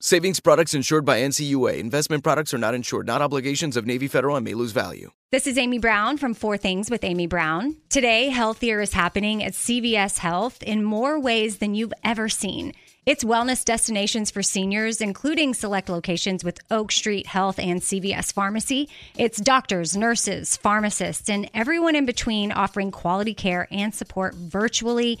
Savings products insured by NCUA. Investment products are not insured, not obligations of Navy Federal and may lose value. This is Amy Brown from Four Things with Amy Brown. Today, healthier is happening at CVS Health in more ways than you've ever seen. It's wellness destinations for seniors, including select locations with Oak Street Health and CVS Pharmacy. It's doctors, nurses, pharmacists, and everyone in between offering quality care and support virtually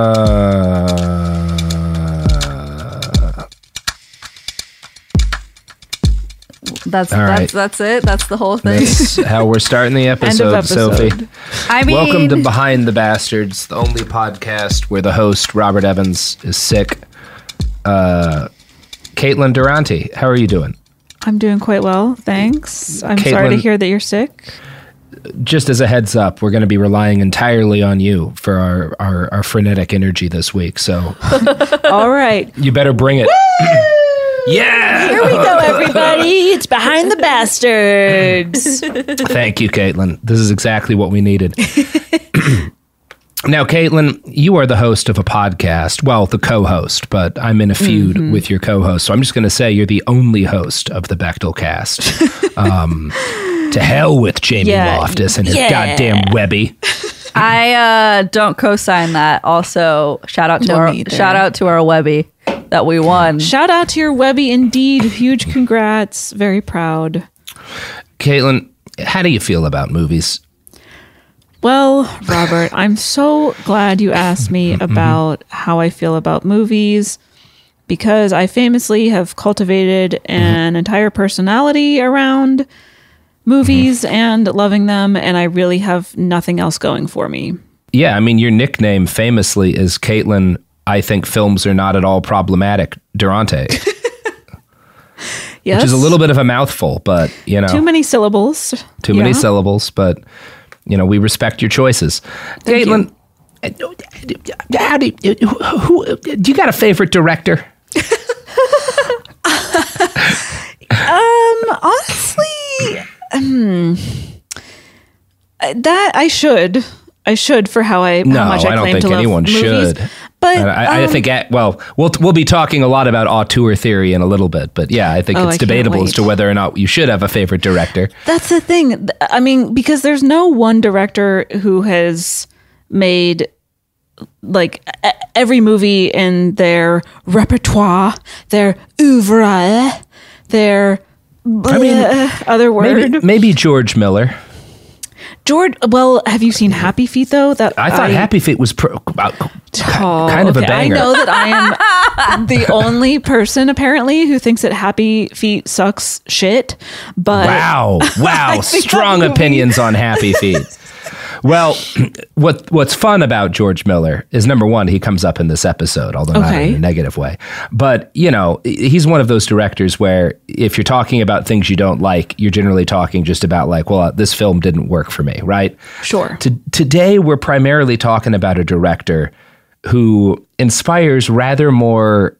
That's All right. that's that's it. That's the whole thing. that's how we're starting the episode, episode. Sophie. I mean, Welcome to Behind the Bastards, the only podcast where the host, Robert Evans, is sick. Uh, Caitlin Durante, how are you doing? I'm doing quite well, thanks. I'm sorry to hear that you're sick. Just as a heads up, we're going to be relying entirely on you for our, our, our frenetic energy this week. So All right, you better bring it. yeah. Here we go, everybody. It's behind the bastards. Thank you, Caitlin. This is exactly what we needed. now, Caitlin, you are the host of a podcast. Well, the co host, but I'm in a feud Mm-hmm. with your co host. So I'm just going to say you're the only host of the Bechdel cast. Um, to hell with Jamie Yeah. Loftus and his Yeah. goddamn Webby. I uh, don't co-sign that. Also, shout out to No, our either. shout out to our Webby that we won. Shout out to your Webby, indeed. Huge congrats. Very proud. Caitlin, how do you feel about movies? Well, Robert, I'm so glad you asked me mm-hmm. about how I feel about movies because I famously have cultivated mm-hmm. an entire personality around movies mm-hmm. and loving them, and I really have nothing else going for me. Yeah, I mean, your nickname famously is Caitlin. I think films are not at all problematic. Durante, Yes. which is a little bit of a mouthful, but you know, too many syllables. too many syllables, but you know, we respect your choices. Thank you. Caitlin, how do you, who, do you got a favorite director? Um, honestly, um, that I should. I should for how I No, how much I, I don't claim think to love anyone movies. should. But I, I um, think, eh, well, we'll we'll be talking a lot about auteur theory in a little bit, but yeah, I think Oh, it's can't debatable as to whether or not you should have a favorite director. That's the thing. I mean, because there's no one director who has made like every movie in their repertoire, their oeuvre, their I mean, other word. maybe maybe George Miller. George, well, have you seen Happy Feet though? That I thought Happy Feet was pro, about, Oh, kind of a banger. I know that I am the only person apparently who thinks that Happy Feet sucks shit. But Wow, wow, strong opinions on Happy Feet. Well, what what's fun about George Miller is number one, he comes up in this episode, although not in a negative way. But you know, he's one of those directors where if you're talking about things you don't like, you're generally talking just about like, well, uh, this film didn't work for me, right? Sure. To, today, we're primarily talking about a director who inspires rather more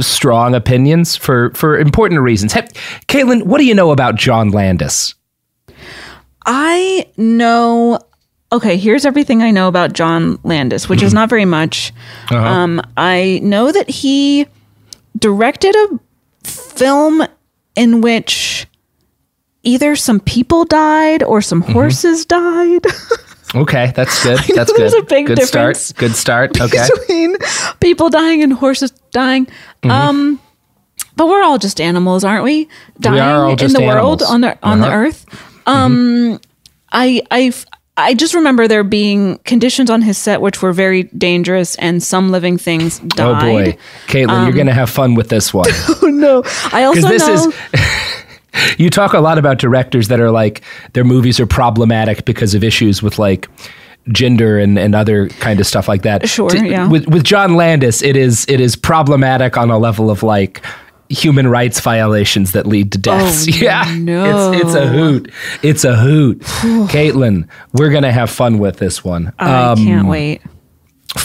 strong opinions for for important reasons. Hey, Caitlin, what do you know about John Landis? I know. Okay, here's everything I know about John Landis, which is not very much. Um, I know that he directed a film in which either some people died or some horses died. Okay, that's good. That's there's good. a big good difference start. Good start. Okay. between people dying and horses dying. Mm-hmm. Um, but we're all just animals, aren't we? Dying are all in the world on the on the Uh-huh. earth. Um, I I I just remember there being conditions on his set which were very dangerous, and some living things died. Oh boy, Caitlin, you're gonna have fun with this one Oh no! I also this know. is. you talk a lot about directors that are like their movies are problematic because of issues with like gender and, and other kind of stuff like that. Sure, To- yeah. With with John Landis, it is it is problematic on a level of like human rights violations that lead to deaths. Oh, yeah, no. it's it's a hoot. It's a hoot. Caitlin, we're gonna have fun with this one. I Um, can't wait.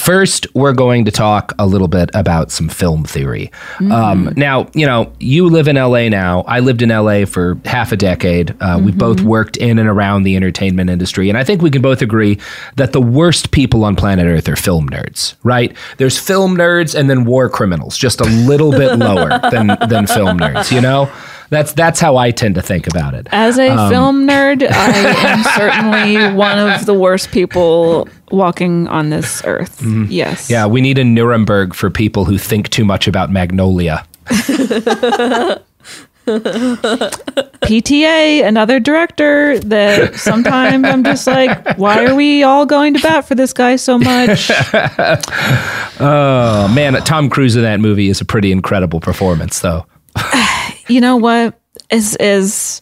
First, we're going to talk a little bit about some film theory. Um, now, you know, you live in LA now. I lived in LA for half a decade. Uh, We both worked in and around the entertainment industry. And I think we can both agree that the worst people on planet Earth are film nerds, right? There's film nerds and then war criminals, just a little bit lower than, than film nerds, you know? That's, that's how I tend to think about it. As a um, film nerd, I am certainly one of the worst people walking on this earth. Yes. Mm-hmm. Yeah, we need a Nuremberg for people who think too much about Magnolia. PTA, another director that sometimes I'm just like, why are we all going to bat for this guy so much? Oh man, Tom Cruise in that movie is a pretty incredible performance, though. You know what? As as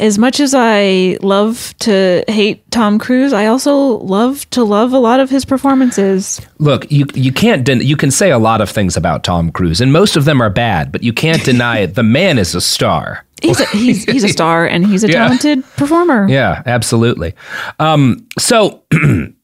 as much as I love to hate Tom Cruise, I also love to love a lot of his performances. Look, you you can't den- you can say a lot of things about Tom Cruise, and most of them are bad, but you can't deny it. the man is a star. He's a, he's he's a star and he's a Yeah. talented performer. Yeah, absolutely. Um, so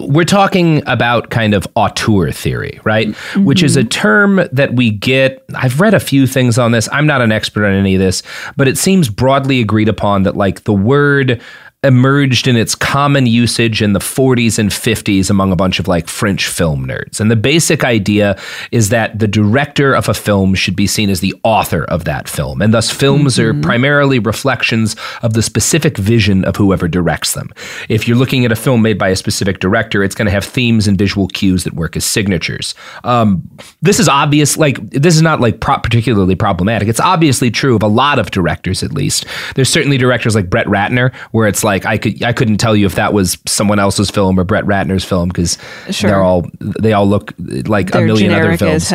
we're talking about kind of auteur theory, right? Which is a mm-hmm. term that we get. I've read a few things on this. I'm not an expert on any of this, but it seems broadly agreed upon that like the word emerged in its common usage in the 40s and 50s among a bunch of like French film nerds. And the basic idea is that the director of a film should be seen as the author of that film. And thus films are primarily reflections of the specific vision of whoever directs them. If you're looking at a film made by a specific director, it's going to have themes and visual cues that work as signatures. Um, this is obvious, like, this is not like pro- particularly problematic. It's obviously true of a lot of directors, at least. There's certainly directors like Brett Ratner, where it's like I could I couldn't tell you if that was someone else's film or Brett Ratner's film because Sure. they're all they all look like They're a million other films.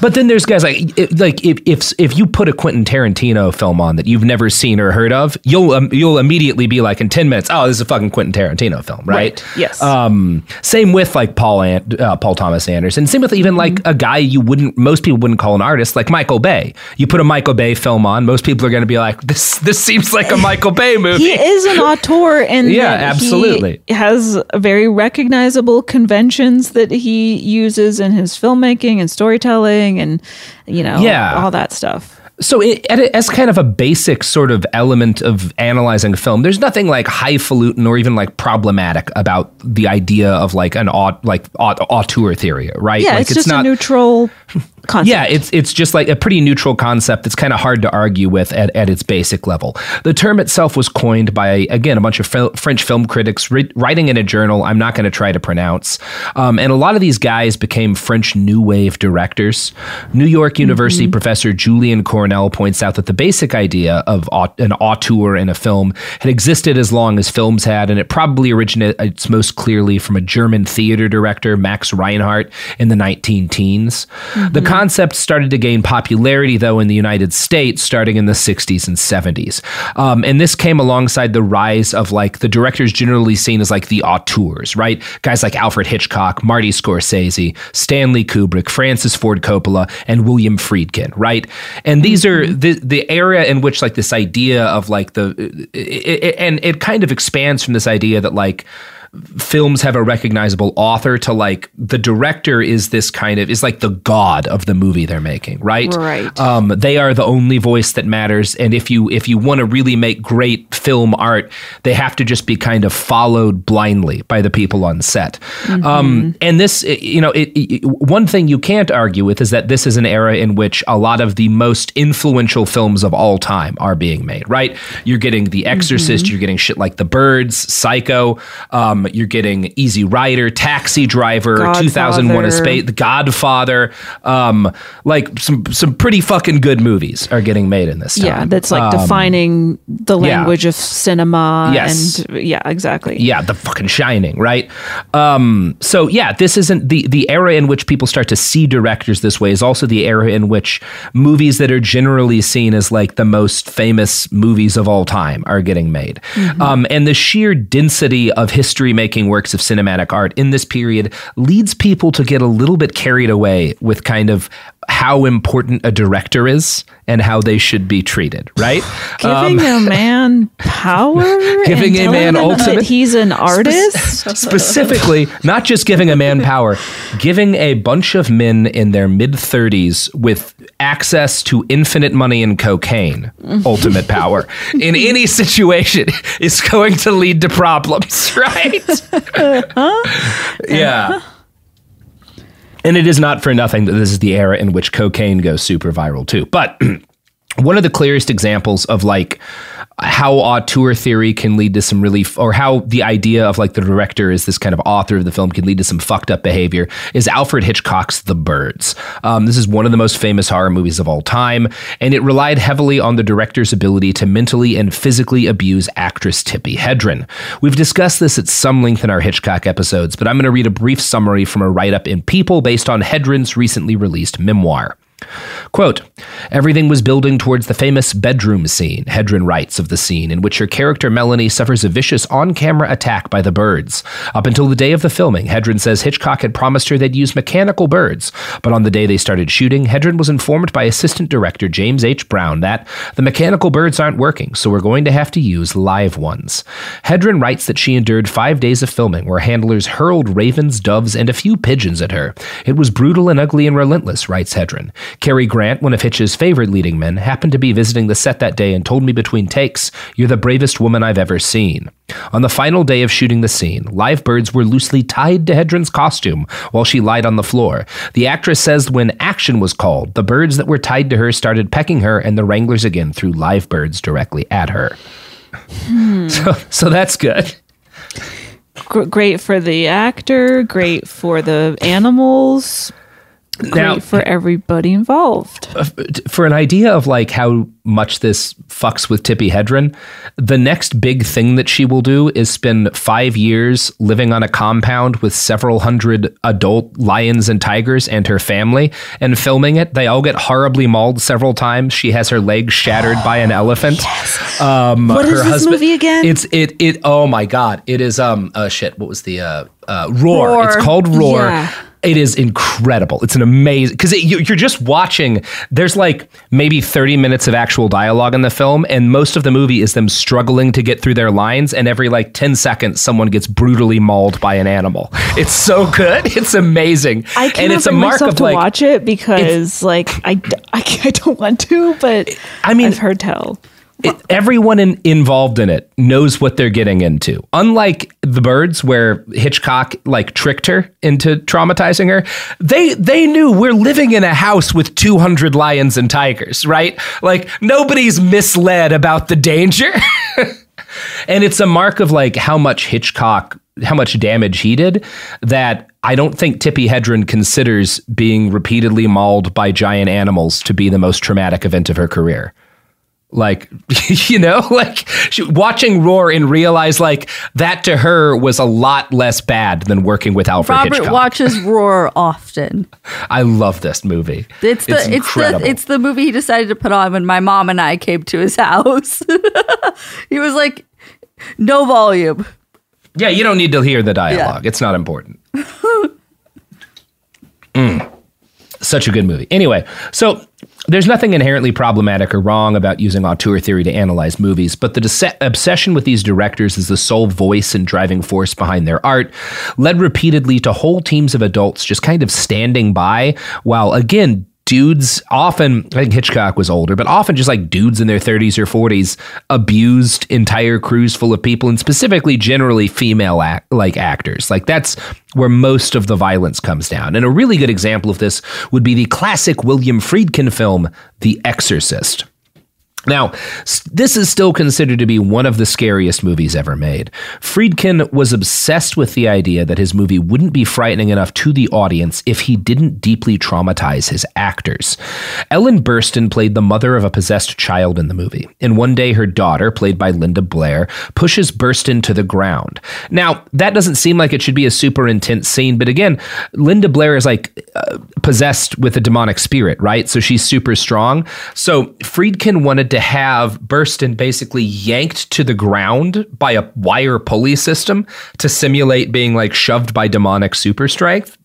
But then there's guys like it- like if if if you put a Quentin Tarantino film on that you've never seen or heard of, you'll um, you'll immediately be like in ten minutes, oh, this is a fucking Quentin Tarantino film, right? Yes. Um, same with like Paul An- uh, Paul Thomas Anderson. Same with even like a guy you wouldn't most people wouldn't call an artist like Michael Bay. You put a Michael Bay film on, most people are going to be like, this this seems like a Michael Bay movie. he is an auteur and Yeah, absolutely. he has very recognizable conventions that he uses in his filmmaking and storytelling and you know Yeah. all that stuff So, it, as kind of a basic sort of element of analyzing a film, there's nothing like highfalutin or even like problematic about the idea of like an aut, like aut, auteur theory, right? yeah like it's, just a neutral concept yeah, it's it's just like a pretty neutral concept that's kind of hard to argue with at, at its basic level. The term itself was coined by again a bunch of fil- French film critics ri- writing in a journal. I'm not going to try to pronounce, um, and a lot of these guys became French New Wave directors. New York University professor Julian Cornell points out that the basic idea of an auteur in a film had existed as long as films had, and it probably originates most clearly from a German theater director Max Reinhardt in the 19 teens. The concept started to gain popularity, though, in the United States starting in the 60s and 70s. Um, and this came alongside the rise of like the directors generally seen as like the auteurs, right? Guys like Alfred Hitchcock, Marty Scorsese, Stanley Kubrick, Francis Ford Coppola, and William Friedkin, right? And these are the, the area in which like this idea of like the, it, it, and it kind of expands from this idea that like, films have a recognizable author to like the director is this kind of is like the god of the movie they're making right? Right. um, they are the only voice that matters. And if you if you want to really make great film art they have to just be kind of followed blindly by the people on set. Um, and this you know it, it- one thing you can't argue with is that this is an era in which a lot of the most influential films of all time are being made right? You're getting the exorcist you're getting shit like the birds psycho um, you're getting easy rider taxi driver 2001 a space the Godfather, um, like some some pretty fucking good movies are getting made in this time. Yeah, that's like Um, defining the yeah. language of cinema. Yes. And yeah, exactly. yeah, the fucking Shining, right? Um, so yeah, this isn't the the era in which people start to see directors this way is also the era in which movies that are generally seen as like the most famous movies of all time are getting made, um, and the sheer density of history making works of cinematic art in this period leads people to get a little bit carried away with kind of how important a director is and how they should be treated, right? Giving a um, man power. Um, Giving a man telling him that ultimate- He's an artist. specifically not just giving a man power giving a bunch of men in their mid 30s with access to infinite money and cocaine mm-hmm. ultimate power in any situation is going to lead to problems right uh-huh. yeah uh-huh. And it is not for nothing that this is the era in which cocaine goes super viral too. But one of the clearest examples of like how auteur theory can lead to some really or how the idea of like the director is this kind of author of the film can lead to some fucked up behavior is alfred hitchcock's the birds. Um, this is one of the most famous horror movies of all time and it relied heavily on the director's ability to mentally and physically abuse actress tippi hedren. We've discussed this at some length in our hitchcock episodes but i'm going to read a brief summary from a write-up in people based on hedren's recently released memoir Quote, everything was building towards the famous bedroom scene, Hedren writes of the scene in which her character Melanie suffers a vicious on camera attack by the birds. Up until the day of the filming, Hedren says Hitchcock had promised her they'd use mechanical birds, but on the day they started shooting, Hedren was informed by assistant director James H. Brown that the mechanical birds aren't working, so we're going to have to use live ones. Hedren writes that she endured five days of filming where handlers hurled ravens, doves, and a few pigeons at her. It was brutal and ugly and relentless, writes Hedren. Cary Grant, one of Hitch's favorite leading men, happened to be visiting the set that day and told me between takes, You're the bravest woman I've ever seen. On the final day of shooting the scene, live birds were loosely tied to Hedren's costume while she lied on the floor. The actress says when action was called, the birds that were tied to her started pecking her, and the wranglers again threw live birds directly at her. Hmm. So, so that's good. Gr- great for the actor. Great for the animals. Great Now- for everybody involved. for an idea of like how much this fucks with Tippi Hedren, the next big thing that she will do is spend five years living on a compound with several hundred adult lions and tigers and her family and filming it. They all get horribly mauled several times. She has her legs shattered by an elephant. Um, What is her this husband- movie again? It's it it. Oh my god! It is um. Uh, shit. What was the uh, uh roar? Roar. It's called Roar. Yeah. It is incredible. It's an amazing because you, you're just watching. There's like maybe 30 minutes of actual dialogue in the film, and most of the movie is them struggling to get through their lines. And every like 10 seconds, someone gets brutally mauled by an animal. It's so good. It's amazing. I cannot and it's a bring mark myself of to like watch it because, like, I I don't want to, but I mean- I've heard tell. It, everyone in, involved in it knows what they're getting into. Unlike the birds, where Hitchcock like tricked her into traumatizing her, they they knew we're living in a house with 200 lions and tigers, right? Like nobody's misled about the danger. and it's a mark of like how much Hitchcock how much damage he did that I don't think Tippi Hedren considers being repeatedly mauled by giant animals to be the most traumatic event of her career. Like, you know, like she, watching Roar and realize like that to her was a lot less bad than working with Alfred Robert Hitchcock. watches Roar often. I love this movie. It's the it's, the it's the movie he decided to put on when my mom and I came to his house. he was like, no volume. Yeah, you don't need to hear the dialogue. It's not important. Mm. Such a good movie. Anyway, so there's nothing inherently problematic or wrong about using auteur theory to analyze movies, but the obsession with these directors as the sole voice and driving force behind their art led repeatedly to whole teams of adults just kind of standing by while, again, dudes often i think hitchcock was older but often just like dudes in their 30s or 40s abused entire crews full of people and specifically generally female act, like actors. Like that's where most of the violence comes down. And a really good example of this would be the classic william friedkin film the exorcist now, this is still considered to be one of the scariest movies ever made. Friedkin was obsessed with the idea that his movie wouldn't be frightening enough to the audience if he didn't deeply traumatize his actors. Ellen Burstyn played the mother of a possessed child in the movie, and one day her daughter, played by Linda Blair, pushes Burstyn to the ground. Now, that doesn't seem like it should be a super intense scene, but again, Linda Blair is like uh, possessed with a demonic spirit, right? So she's super strong. So Friedkin wanted to have Burstyn basically yanked to the ground by a wire pulley system to simulate being like shoved by demonic super strength.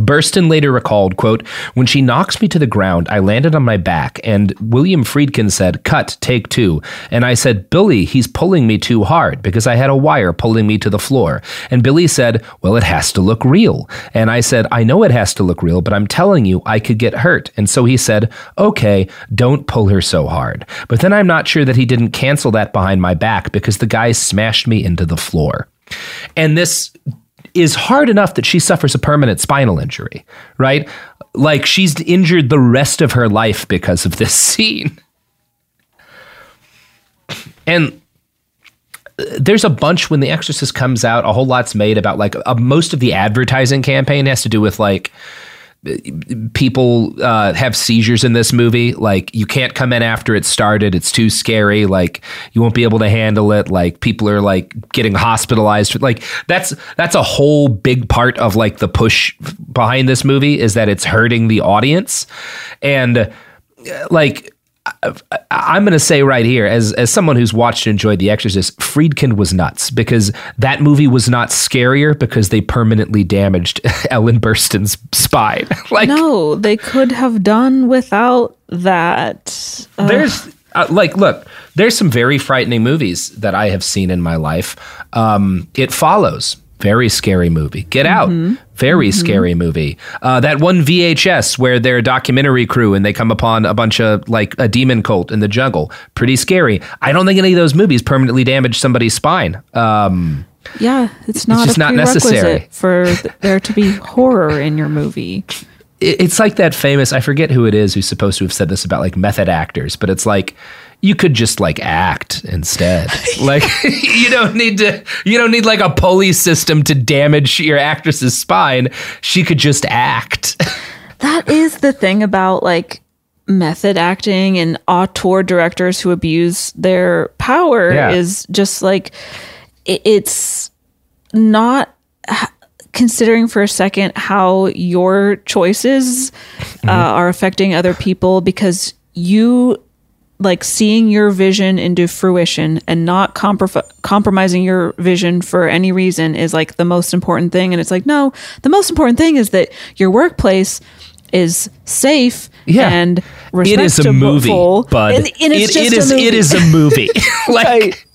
Burstyn later recalled, quote, When she knocks me to the ground, I landed on my back, and William Friedkin said, Cut, take two. And I said, Billy, he's pulling me too hard because I had a wire pulling me to the floor. And Billy said, Well, it has to look real. And I said, I know it has to look real, but I'm telling you, I could get hurt. And so he said, Okay, don't pull her so hard. But then I'm not sure that he didn't cancel that behind my back because the guy smashed me into the floor. And this is hard enough that she suffers a permanent spinal injury, right? Like she's injured the rest of her life because of this scene. And uh, there's a bunch when The Exorcist comes out, a whole lot's made about like uh, most of the advertising campaign has to do with like people uh, have seizures in this movie. Like you can't come in after it started; it's too scary. Like you won't be able to handle it. Like people are like getting hospitalized. Like that's that's a whole big part of like the push behind this movie is that it's hurting the audience, and like. I'm going to say right here, as as someone who's watched and enjoyed The Exorcist, Friedkin was nuts because that movie was not scarier because they permanently damaged Ellen Burstyn's spine. like no, they could have done without that. Uh, there's uh, like, look, there's some very frightening movies that I have seen in my life. Um, it follows. Very scary movie. Get Out. Mm-hmm. Very mm-hmm. scary movie. Uh, that one VHS where they're a documentary crew and they come upon a bunch of like a demon cult in the jungle. Pretty scary. I don't think any of those movies permanently damage somebody's spine. Um, yeah, it's not it's just not necessary for there to be horror in your movie. It's like that famous. I forget who it is who's supposed to have said this about like method actors, but it's like you could just like act instead. like you don't need to you don't need like a pulley system to damage your actress's spine. She could just act. that is the thing about like method acting and auteur directors who abuse their power yeah. is just like it's not considering for a second how your choices mm-hmm. uh, are affecting other people because you like seeing your vision into fruition and not comprom- compromising your vision for any reason is like the most important thing. And it's like no the most important thing is that your workplace is safe yeah. and it is a movie but and, and it, it is it is a movie. like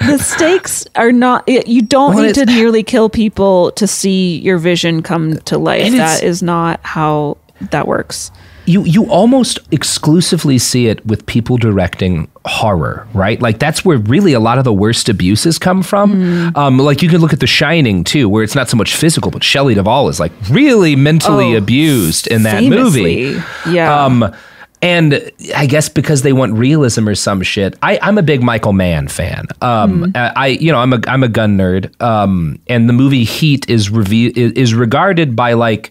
the stakes are not you don't well, need to nearly kill people to see your vision come to life. That is not how that works you you almost exclusively see it with people directing horror, right? Like that's where really a lot of the worst abuses come from. Mm. Um, like you can look at The Shining too, where it's not so much physical, but Shelley Duvall is like really mentally oh, abused in that famously. movie. Yeah. Um, and I guess because they want realism or some shit. I, am a big Michael Mann fan. Um, mm. I, you know, I'm a I'm a gun nerd. Um, and the movie Heat is reve- is regarded by like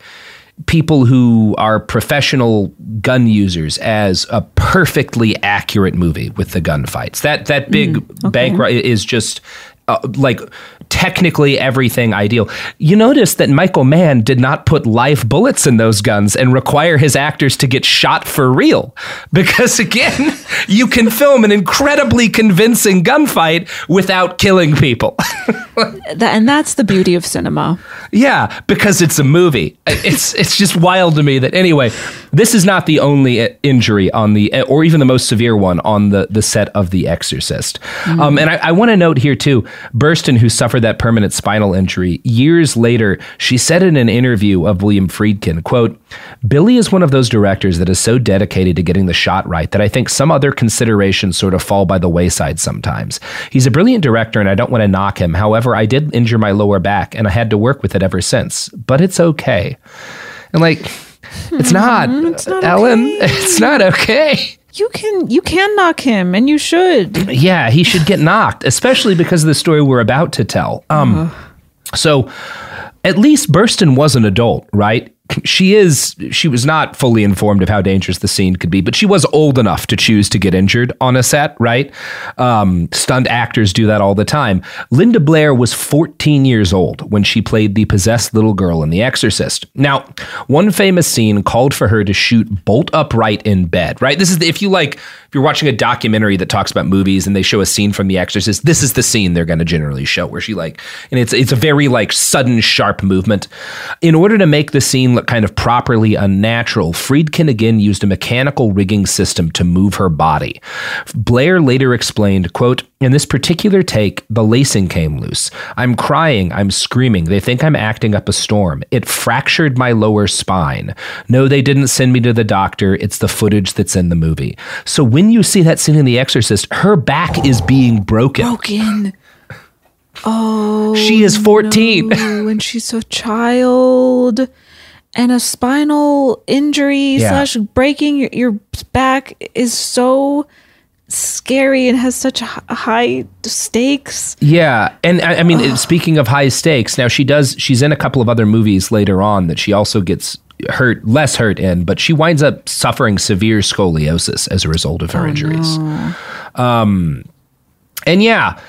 people who are professional gun users as a perfectly accurate movie with the gunfights. That that big Mm, okay. bank ri- is just uh, like technically everything ideal. You notice that Michael Mann did not put live bullets in those guns and require his actors to get shot for real. Because again, you can film an incredibly convincing gunfight without killing people. And that's the beauty of cinema. Yeah, because it's a movie. It's it's just wild to me that anyway, this is not the only uh, injury on the uh, or even the most severe one on the the set of The Exorcist. Um, and I, I want to note here too, Burstyn, who suffered that permanent spinal injury years later, she said in an interview of William Friedkin, "quote Billy is one of those directors that is so dedicated to getting the shot right that I think some other considerations sort of fall by the wayside sometimes. He's a brilliant director, and I don't want to knock him. However, I did injure my lower back, and I had to work with it ever since. But it's okay. And like, it's hmm, not, not Ellen. okay. It's not okay. You can you can knock him, and you should. Yeah, he should get knocked, especially because of the story we're about to tell. Um, so at least Burstyn was an adult, right? She is she was not fully informed of how dangerous the scene could be, but she was old enough to choose to get injured on a set, right? Um, stunt actors do that all the time. Linda Blair was 14 years old when she played the possessed little girl in The Exorcist. Now, one famous scene called for her to shoot bolt upright in bed, right? This is the, if you like if you're watching a documentary that talks about movies and they show a scene from The Exorcist, this is the scene they're going to generally show where she like, and it's it's a very like sudden sharp movement. In order to make the scene look kind of properly unnatural, Friedkin again used a mechanical rigging system to move her body. Blair later explained, "quote In this particular take, the lacing came loose. I'm crying. I'm screaming. They think I'm acting up a storm. It fractured my lower spine. No, they didn't send me to the doctor. It's the footage that's in the movie. So when you see that scene in The Exorcist, her back is being broken. Broken. Oh, She is 14. no, and she's a child, and a spinal injury Yeah. slash breaking your, your back is so scary and has such high stakes. Yeah, and I, I mean, it- speaking of high stakes, now she does. She's in a couple of other movies later on that she also gets hurt, less hurt in, but she winds up suffering severe scoliosis as a result of her injuries. Um, and yeah,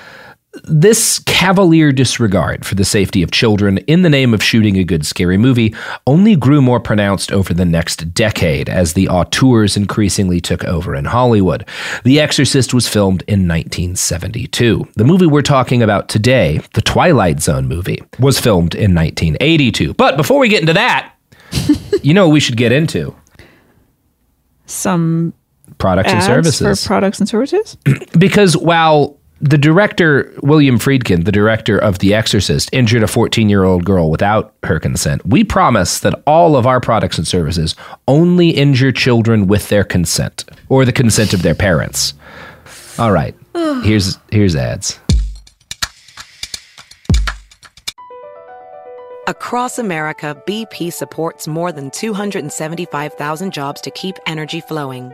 this cavalier disregard for the safety of children in the name of shooting a good scary movie only grew more pronounced over the next decade as the auteurs increasingly took over in Hollywood. The Exorcist was filmed in 1972. The movie we're talking about today, the Twilight Zone movie, was filmed in 1982. But before we get into that, you know what we should get into? Some Products and services. for products and services. because while the director William Friedkin, the director of The Exorcist, injured a 14-year-old girl without her consent, we promise that all of our products and services only injure children with their consent or the consent of their parents. All right. Here's here's ads. Across America, BP supports more than 275,000 jobs to keep energy flowing.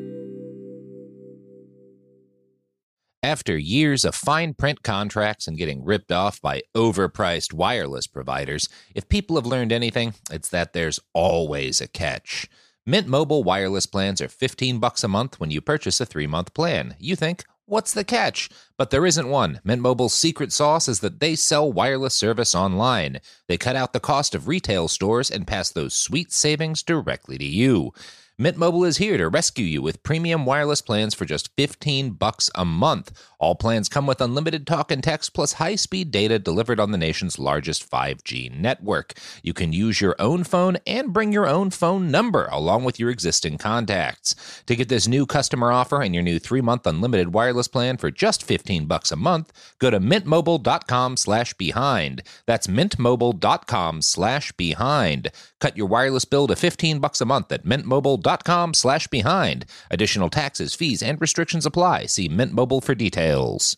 After years of fine print contracts and getting ripped off by overpriced wireless providers, if people have learned anything, it's that there's always a catch. Mint Mobile wireless plans are 15 bucks a month when you purchase a 3-month plan. You think, "What's the catch?" But there isn't one. Mint Mobile's secret sauce is that they sell wireless service online. They cut out the cost of retail stores and pass those sweet savings directly to you. Mint Mobile is here to rescue you with premium wireless plans for just 15 bucks a month. All plans come with unlimited talk and text plus high-speed data delivered on the nation's largest 5G network. You can use your own phone and bring your own phone number along with your existing contacts. To get this new customer offer and your new 3-month unlimited wireless plan for just 15 bucks a month, go to mintmobile.com/behind. That's mintmobile.com/behind. Cut your wireless bill to 15 bucks a month at mintmobile.com slash behind. Additional taxes, fees, and restrictions apply. See Mint Mobile for details.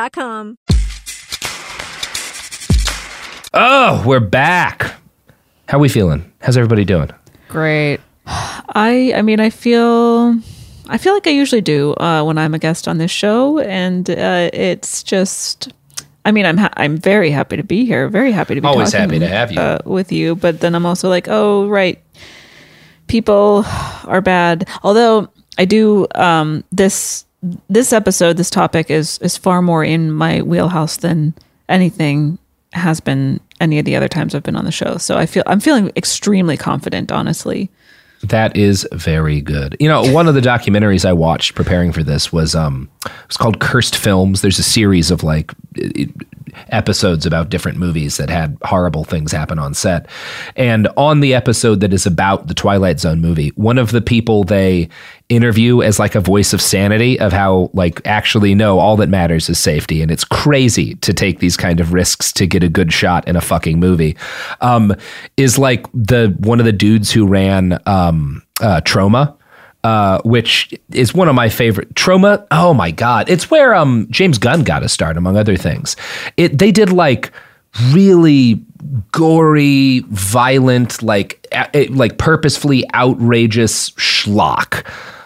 Oh, we're back. How we feeling? How's everybody doing? Great. I I mean I feel I feel like I usually do uh, when I'm a guest on this show, and uh, it's just. I mean, I'm ha- I'm very happy to be here. Very happy to be Always talking, happy to have you. uh, with you. But then I'm also like, oh right, people are bad. Although I do um, this this episode, this topic is is far more in my wheelhouse than anything has been any of the other times I've been on the show. So I feel I'm feeling extremely confident, honestly. That is very good. You know, one of the documentaries I watched preparing for this was um it's called Cursed Films. There's a series of like episodes about different movies that had horrible things happen on set. And on the episode that is about the Twilight Zone movie, one of the people they interview as like a voice of sanity of how like actually no all that matters is safety and it's crazy to take these kind of risks to get a good shot in a fucking movie um is like the one of the dudes who ran um uh Troma uh, which is one of my favorite Troma. Oh my god, it's where um James Gunn got a start, among other things. It they did like really gory, violent, like a- like purposefully outrageous schlock,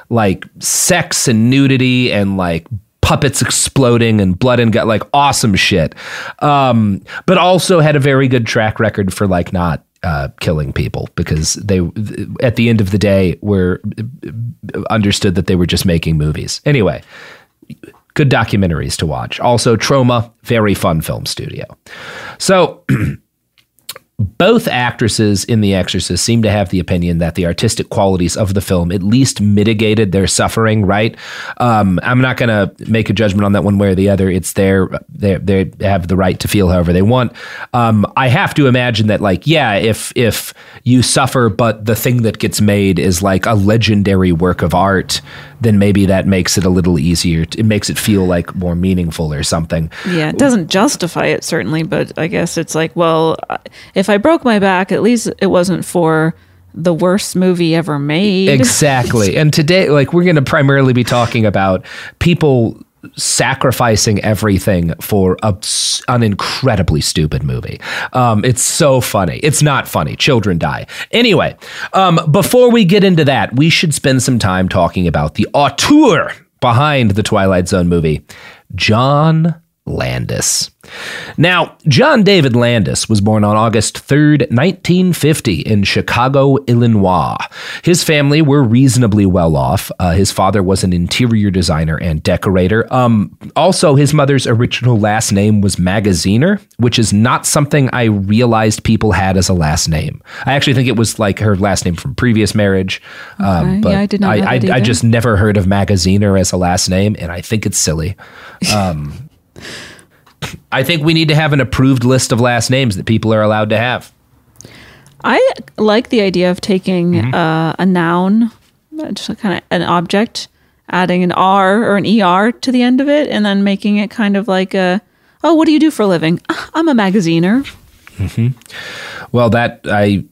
like sex and nudity and like puppets exploding and blood and gut, like awesome shit. Um, but also had a very good track record for like not uh, killing people because they, at the end of the day, were understood that they were just making movies. Anyway, good documentaries to watch. Also, Troma, very fun film studio. So, both actresses in The Exorcist seem to have the opinion that the artistic qualities of the film at least mitigated their suffering. Right? Um, I'm not going to make a judgment on that one way or the other. It's their they they have the right to feel however they want. Um, I have to imagine that, like, yeah, if if you suffer, but the thing that gets made is like a legendary work of art, then maybe that makes it a little easier. It makes it feel like more meaningful or something. Yeah, it doesn't justify it certainly, but I guess it's like, well, if I broke my back, at least it wasn't for the worst movie ever made. Exactly. and today, like, we're going to primarily be talking about people sacrificing everything for a, an incredibly stupid movie. Um, it's so funny. It's not funny. Children die. Anyway, um, before we get into that, we should spend some time talking about the auteur behind the Twilight Zone movie, John Landis. Now, John David Landis was born on August 3rd, 1950, in Chicago, Illinois. His family were reasonably well off. Uh, his father was an interior designer and decorator. Um, also, his mother's original last name was Magaziner, which is not something I realized people had as a last name. I actually think it was like her last name from previous marriage. Um, Okay. Yeah, I did not I, I, I just never heard of Magaziner as a last name, and I think it's silly. Um, I think we need to have an approved list of last names that people are allowed to have. I like the idea of taking Mm-hmm. uh, a noun, just kind of an object, adding an R or an ER to the end of it and then making it kind of like a, oh, what do you do for a living? I'm a magaziner. Well, that I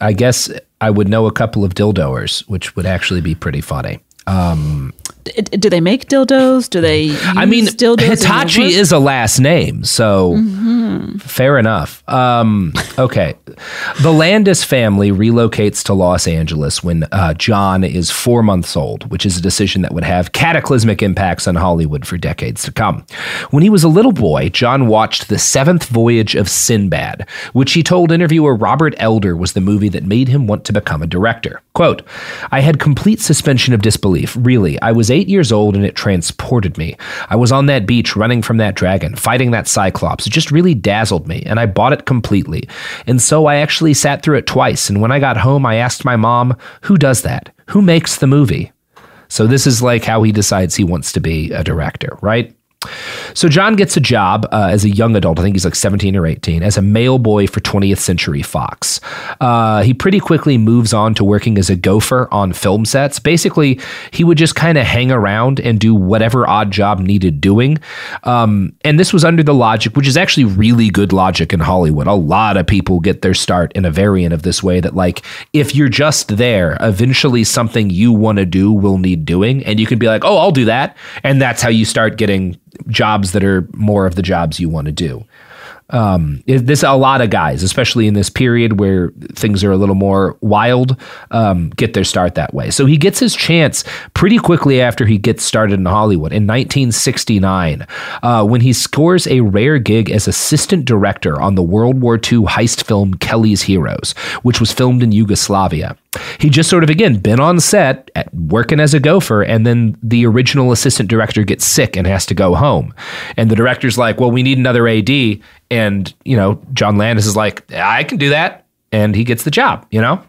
I guess I would know a couple of dildoers, which would actually be pretty funny. D- Do they make dildos? Do they? I mean, dildos Hitachi is a last name, so Mm-hmm. fair enough. Um, okay. the Landis family relocates to Los Angeles when uh, John is four months old, which is a decision that would have cataclysmic impacts on Hollywood for decades to come. When he was a little boy, John watched The Seventh Voyage of Sinbad, which he told interviewer Robert Elder was the movie that made him want to become a director. Quote, I had complete suspension of disbelief, really. I was eight years old and it transported me. I was on that beach running from that dragon, fighting that cyclops. It just really dazzled me, and I bought it completely. And so I actually sat through it twice, and when I got home, I asked my mom, Who does that? Who makes the movie? So this is like how he decides he wants to be a director, right? So John gets a job uh, as a young adult. I think he's like 17 or 18 as a mail boy for 20th Century Fox. Uh, he pretty quickly moves on to working as a gopher on film sets. Basically, he would just kind of hang around and do whatever odd job needed doing. Um, and this was under the logic, which is actually really good logic in Hollywood. A lot of people get their start in a variant of this way that, like, if you're just there, eventually something you want to do will need doing. And you can be like, oh, I'll do that. And that's how you start getting jobs that are more of the jobs you want to do. Um, this a lot of guys, especially in this period where things are a little more wild, um, get their start that way. So he gets his chance pretty quickly after he gets started in Hollywood in 1969, uh, when he scores a rare gig as assistant director on the World War II heist film Kelly's Heroes, which was filmed in Yugoslavia. He just sort of again been on set at, working as a gopher, and then the original assistant director gets sick and has to go home, and the director's like, "Well, we need another AD," and you know, John Landis is like, "I can do that," and he gets the job. You know.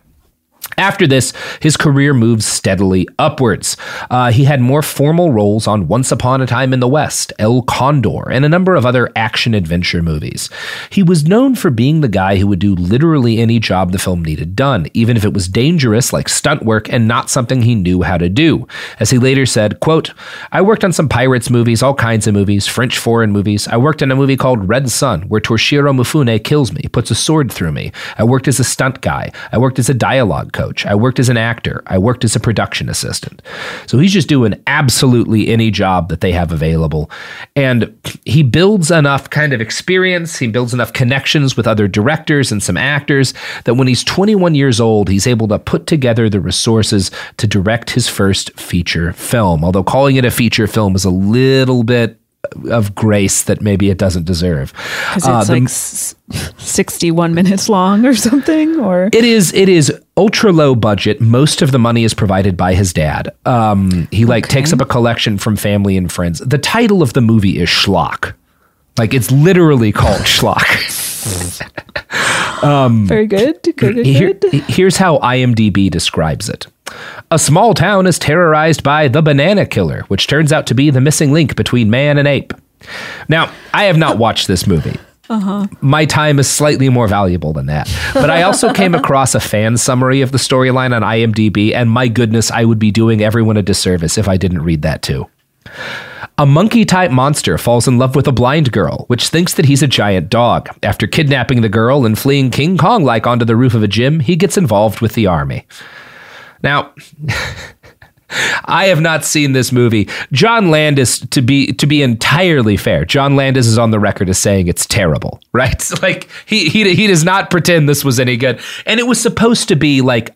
After this, his career moves steadily upwards. Uh, he had more formal roles on Once Upon a Time in the West, El Condor, and a number of other action adventure movies. He was known for being the guy who would do literally any job the film needed done, even if it was dangerous, like stunt work, and not something he knew how to do. As he later said, quote, I worked on some pirates movies, all kinds of movies, French foreign movies. I worked on a movie called Red Sun, where Toshiro Mifune kills me, puts a sword through me. I worked as a stunt guy. I worked as a dialogue coach. I worked as an actor. I worked as a production assistant. So he's just doing absolutely any job that they have available. And he builds enough kind of experience, he builds enough connections with other directors and some actors that when he's 21 years old, he's able to put together the resources to direct his first feature film. Although calling it a feature film is a little bit of grace that maybe it doesn't deserve. Because Uh, it's the- like s- 61 minutes long or something, or It is. It is ultra low budget. Most of the money is provided by his dad. Um, he like takes up a collection from family and friends. The title of the movie is Schlock. Like it's literally called Schlock. um, very good, good, good, Here- good. here's how IMDb describes it. A small town is terrorized by the banana killer, which turns out to be the missing link between man and ape. Now, I have not watched this movie. Uh-huh. My time is slightly more valuable than that. But I also came across a fan summary of the storyline on IMDb, and my goodness, I would be doing everyone a disservice if I didn't read that too. A monkey type monster falls in love with a blind girl, which thinks that he's a giant dog. After kidnapping the girl and fleeing King Kong like onto the roof of a gym, he gets involved with the army. Now, I have not seen this movie. John Landis, to be to be entirely fair, John Landis is on the record as saying it's terrible, right? Like he he he does not pretend this was any good, and it was supposed to be like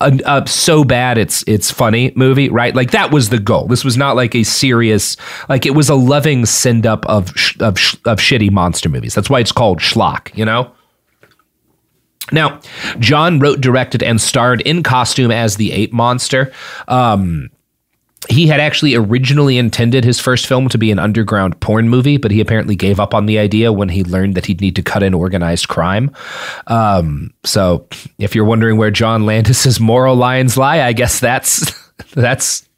a, a so bad it's it's funny movie, right? Like that was the goal. This was not like a serious, like it was a loving send up of sh- of sh- of shitty monster movies. That's why it's called schlock, you know. Now, John wrote, directed, and starred in costume as the ape monster. Um, he had actually originally intended his first film to be an underground porn movie, but he apparently gave up on the idea when he learned that he'd need to cut in organized crime. Um, so, if you're wondering where John Landis's moral lines lie, I guess that's that's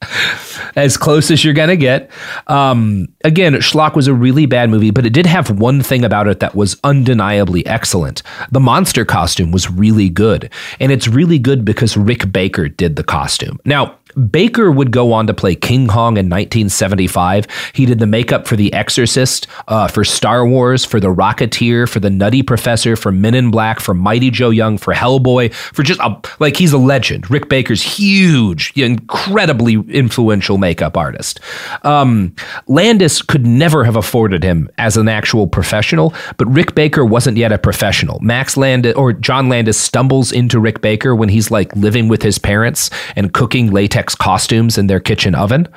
as close as you're gonna get. Um, again, Schlock was a really bad movie, but it did have one thing about it that was undeniably excellent. The monster costume was really good, and it's really good because Rick Baker did the costume. Now, Baker would go on to play King Kong in 1975. He did the makeup for The Exorcist, uh, for Star Wars, for The Rocketeer, for The Nutty Professor, for Men in Black, for Mighty Joe Young, for Hellboy, for just a, like he's a legend. Rick Baker's huge, incredibly influential makeup artist. Um, Landis could never have afforded him as an actual professional, but Rick Baker wasn't yet a professional. Max Landis or John Landis stumbles into Rick Baker when he's like living with his parents and cooking latex costumes in their kitchen oven.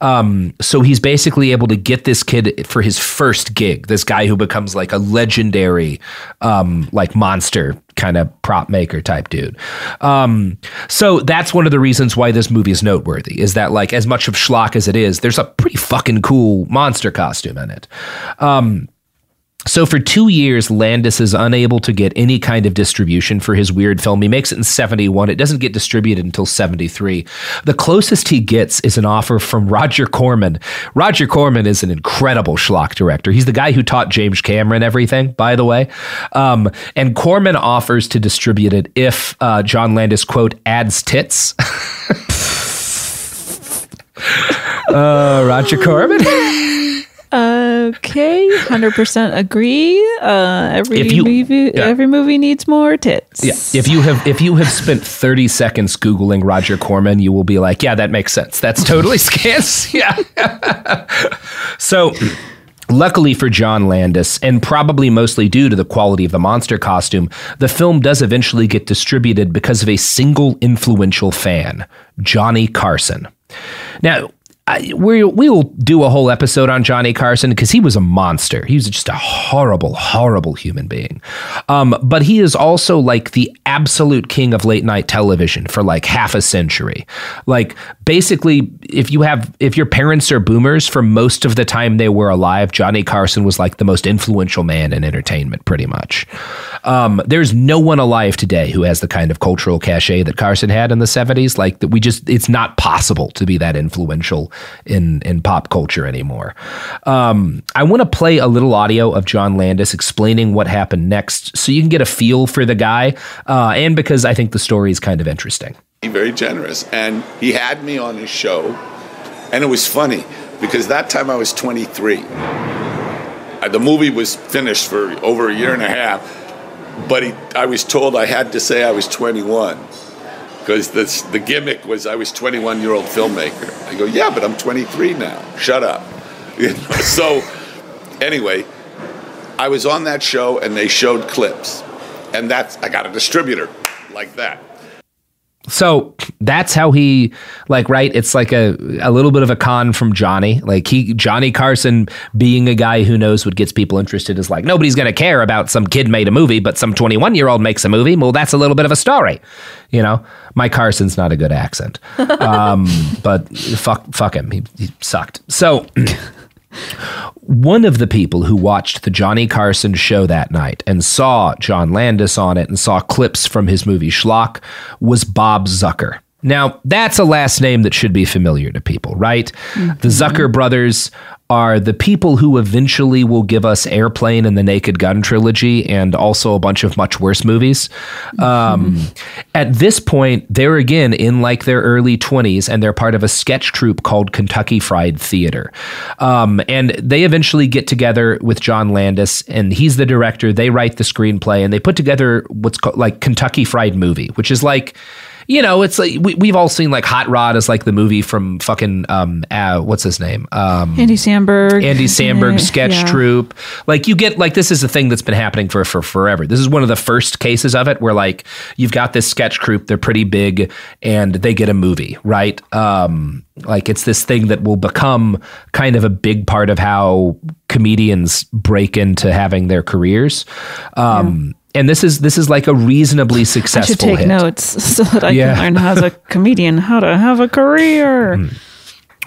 Um, so he's basically able to get this kid for his first gig. This guy who becomes like a legendary, um, like monster kind of prop maker type dude. Um, so that's one of the reasons why this movie is noteworthy. Is that like as much of schlock as it is, there's a pretty fucking cool monster costume in it. Um, so for two years, Landis is unable to get any kind of distribution for his weird film. He makes it in 71. It doesn't get distributed until 73. The closest he gets is an offer from Roger Corman. Roger Corman is an incredible schlock director. He's the guy who taught James Cameron everything, by the way. Um, and Corman offers to distribute it if uh, John Landis, quote, adds tits. uh, Roger Corman. Okay, hundred percent agree. Uh, every you- movie, yeah. every movie needs more tits. Yeah, if you have if you have spent 30 seconds googling Roger Corman, you will be like, yeah, that makes sense. That's totally scans. Yeah. so Luckily for John Landis, and probably mostly due to the quality of the monster costume, the film does eventually get distributed because of a single influential fan, Johnny Carson. Now, I, we we'll do a whole episode on Johnny Carson because he was a monster. He was just a horrible, horrible human being. Um, but he is also like the absolute king of late night television for like half a century. Like basically, if you have if your parents are boomers, for most of the time they were alive, Johnny Carson was like the most influential man in entertainment, pretty much. Um, there's no one alive today who has the kind of cultural cachet that Carson had in the 70s. Like that, we just it's not possible to be that influential in in pop culture anymore. Um, I want to play a little audio of John Landis explaining what happened next, so you can get a feel for the guy, uh, and because I think the story is kind of interesting. very generous. And he had me on his show, and it was funny because that time I was 23. Uh, The movie was finished for over a year and a half, but he, I was told I had to say I was 21 because the, the gimmick was I was 21 year old filmmaker. I go, yeah, but I'm 23 now. Shut up. You know, so anyway, I was on that show and they showed clips, and that's I got a distributor like that. So that's how he like right. It's like a a little bit of a con from Johnny. Like he Johnny Carson being a guy who knows what gets people interested is like nobody's gonna care about some kid made a movie, but some twenty one year old makes a movie. Well, that's a little bit of a story, you know. Mike Carson's not a good accent, um, but fuck fuck him. He, he sucked. So. One of the people who watched the Johnny Carson show that night and saw John Landis on it and saw clips from his movie Schlock was Bob Zucker. Now, that's a last name that should be familiar to people, right? The mm-hmm. Zucker brothers are the people who eventually will give us Airplane and the Naked Gun trilogy and also a bunch of much worse movies. Um, at this point, they're again in like their early 20s and they're part of a sketch troupe called Kentucky Fried Theater. Um, and they eventually get together with John Landis and he's the director. They write the screenplay and they put together what's called like Kentucky Fried Movie, which is like you know, it's like we, we've all seen like Hot Rod as like the movie from fucking um uh, what's his name um Andy Samberg. Andy Samberg Yeah, sketch yeah. troupe. Like you get like this is a thing that's been happening for for forever. This is one of the first cases of it where like you've got this sketch troupe, they're pretty big and they get a movie, right? Um like it's this thing that will become kind of a big part of how comedians break into having their careers. Um and this is this is like a reasonably successful. I should take hit. notes so that I Yeah. can learn as a comedian how to have a career. Hmm.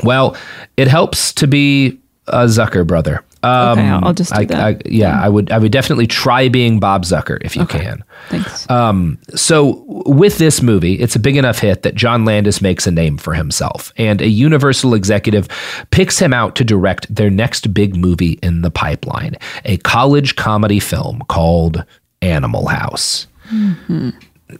Well, it helps to be a Zucker brother. Um, Okay, I'll- just do I, that. I, yeah, I would. I would definitely try being Bob Zucker if you can. Thanks. Um, so with this movie, it's a big enough hit that John Landis makes a name for himself, and a Universal executive picks him out to direct their next big movie in the pipeline, a college comedy film called Animal House. Mm-hmm.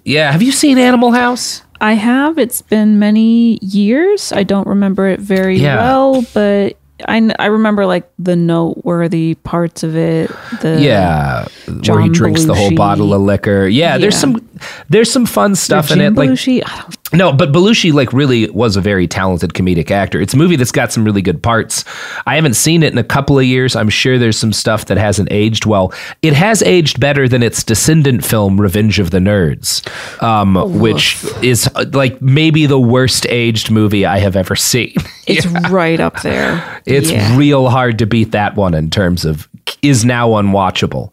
Yeah, have you seen Animal House? I have. It's been many years. I don't remember it very Yeah. well, but I, I remember like the noteworthy parts of it. The yeah, where he John drinks the whole bottle of liquor. Yeah, there's some there's some fun stuff in it. Like I don't, no, but Belushi like really was a very talented comedic actor. It's a movie that's got some really good parts. I haven't seen it in a couple of years. I'm sure there's some stuff that hasn't aged well. It has aged better than its descendant film Revenge of the Nerds, um, which is uh, like maybe the worst aged movie I have ever seen. it's right up there. It's Yeah. real hard to beat that one in terms of is now unwatchable.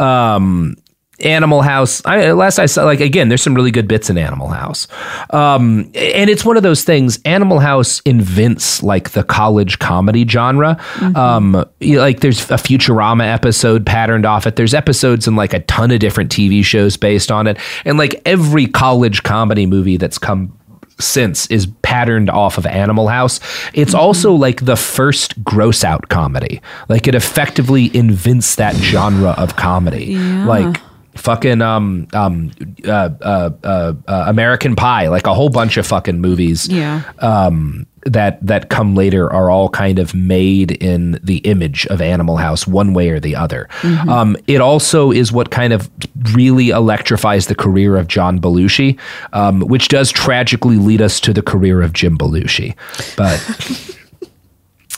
Um, Animal House. I, last I saw, like again, there's some really good bits in Animal House, um, and it's one of those things. Animal House invents like the college comedy genre. Um, you know, like there's a Futurama episode patterned off it. There's episodes in like a ton of different TV shows based on it, and like every college comedy movie that's come since is patterned off of Animal House. It's also like the first gross out comedy. Like it effectively invents that genre of comedy. Like fucking um um uh, uh uh uh American Pie, like a whole bunch of fucking movies Yeah. um, that that come later are all kind of made in the image of Animal House, one way or the other. Um, it also is what kind of really electrifies the career of John Belushi, um, which does tragically lead us to the career of Jim Belushi, but.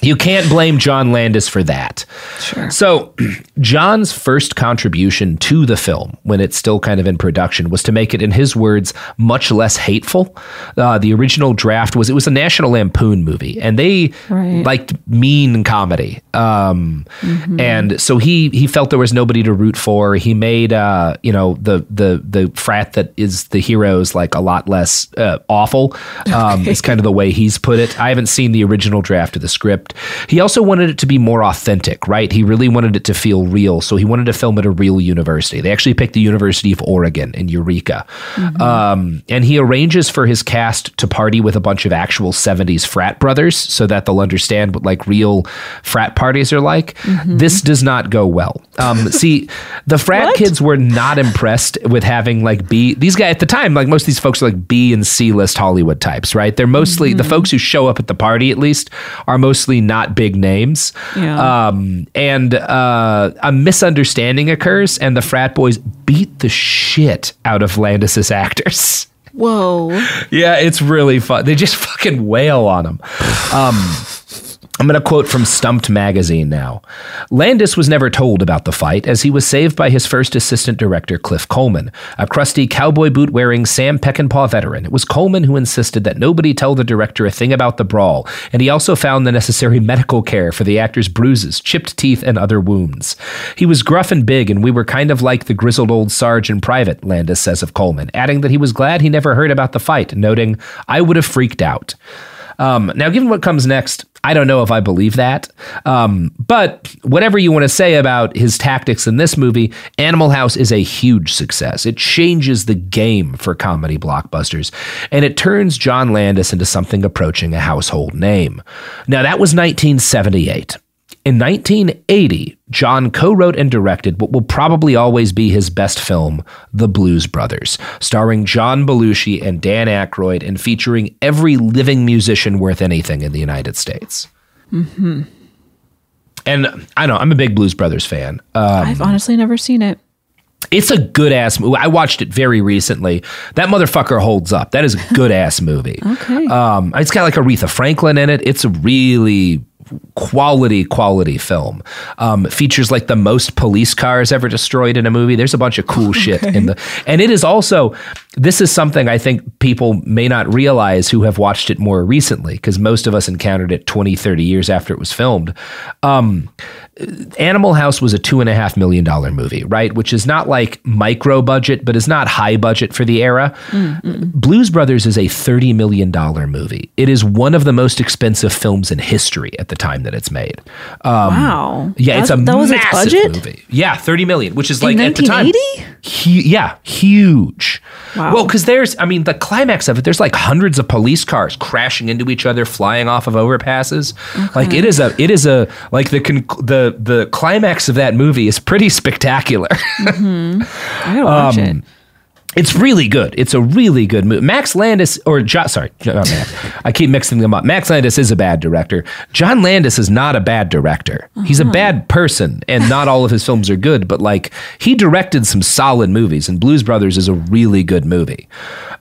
You can't blame John Landis for that. Sure. So, John's first contribution to the film, when it's still kind of in production, was to make it, in his words, much less hateful. Uh, the original draft was it was a National Lampoon movie, and they Right. liked mean comedy. Um, And so he he felt there was nobody to root for. He made uh, you know the the the frat that is the heroes like a lot less uh, awful. Um, It's kind of the way he's put it. I haven't seen the original draft of the script. He also wanted it to be more authentic, right? He really wanted it to feel real. So he wanted to film at a real university. They actually picked the University of Oregon in Eureka. Um, and he arranges for his cast to party with a bunch of actual 70s frat brothers so that they'll understand what like real frat parties are like. This does not go well. Um, see, the frat kids were not impressed with having like B. These guys at the time, like most of these folks are like B and C list Hollywood types, right? They're mostly the folks who show up at the party, at least, are mostly not big names. Yeah. Um, and uh, a misunderstanding occurs, and the frat boys beat the shit out of Landis's actors. Whoa. Yeah, it's really fun. They just fucking wail on him. Um, I'm going to quote from Stumped magazine now. Landis was never told about the fight as he was saved by his first assistant director, Cliff Coleman, a crusty cowboy boot wearing Sam Peckinpah veteran. It was Coleman who insisted that nobody tell the director a thing about the brawl, and he also found the necessary medical care for the actor's bruises, chipped teeth, and other wounds. He was gruff and big, and we were kind of like the grizzled old Sarge in private, Landis says of Coleman, adding that he was glad he never heard about the fight, noting, I would have freaked out. Um, now, given what comes next, I don't know if I believe that. Um, but whatever you want to say about his tactics in this movie, Animal House is a huge success. It changes the game for comedy blockbusters, and it turns John Landis into something approaching a household name. Now, that was 1978. In 1980, John co wrote and directed what will probably always be his best film, The Blues Brothers, starring John Belushi and Dan Aykroyd and featuring every living musician worth anything in the United States. Mm-hmm. And I know, I'm a big Blues Brothers fan. Uh, I've honestly never seen it. it's a good ass movie. I watched it very recently. That motherfucker holds up. That is a good ass movie. Okay. Um, it's got like Aretha Franklin in it. It's a really quality, quality film. Um, features like the most police cars ever destroyed in a movie. There's a bunch of cool shit in the, and it is also, this is something I think people may not realize who have watched it more recently, because most of us encountered it 20, 30 years after it was filmed. Um, Animal House was a two and a half million dollar movie, right? Which is not like micro budget, but is not high budget for the era. Blues Brothers is a thirty million dollar movie. It is one of the most expensive films in history at the time that it's made. Um, Wow. Yeah, it's a That- was its massive budget? movie. Yeah, thirty million, which is In like at the time, 1980? hu- yeah, huge. Wow. Well, because there's, I mean, the climax of it, there's like hundreds of police cars crashing into each other, flying off of overpasses. Like it is a, it is a, like the conc- the the climax of that movie is pretty spectacular. I gotta watch Um, it. It's really good. It's a really good movie. Max Landis, or John, sorry, Max. I keep mixing them up. Max Landis is a bad director. John Landis is not a bad director. He's a bad person, and not all of his films are good. But like, he directed some solid movies, and Blues Brothers is a really good movie.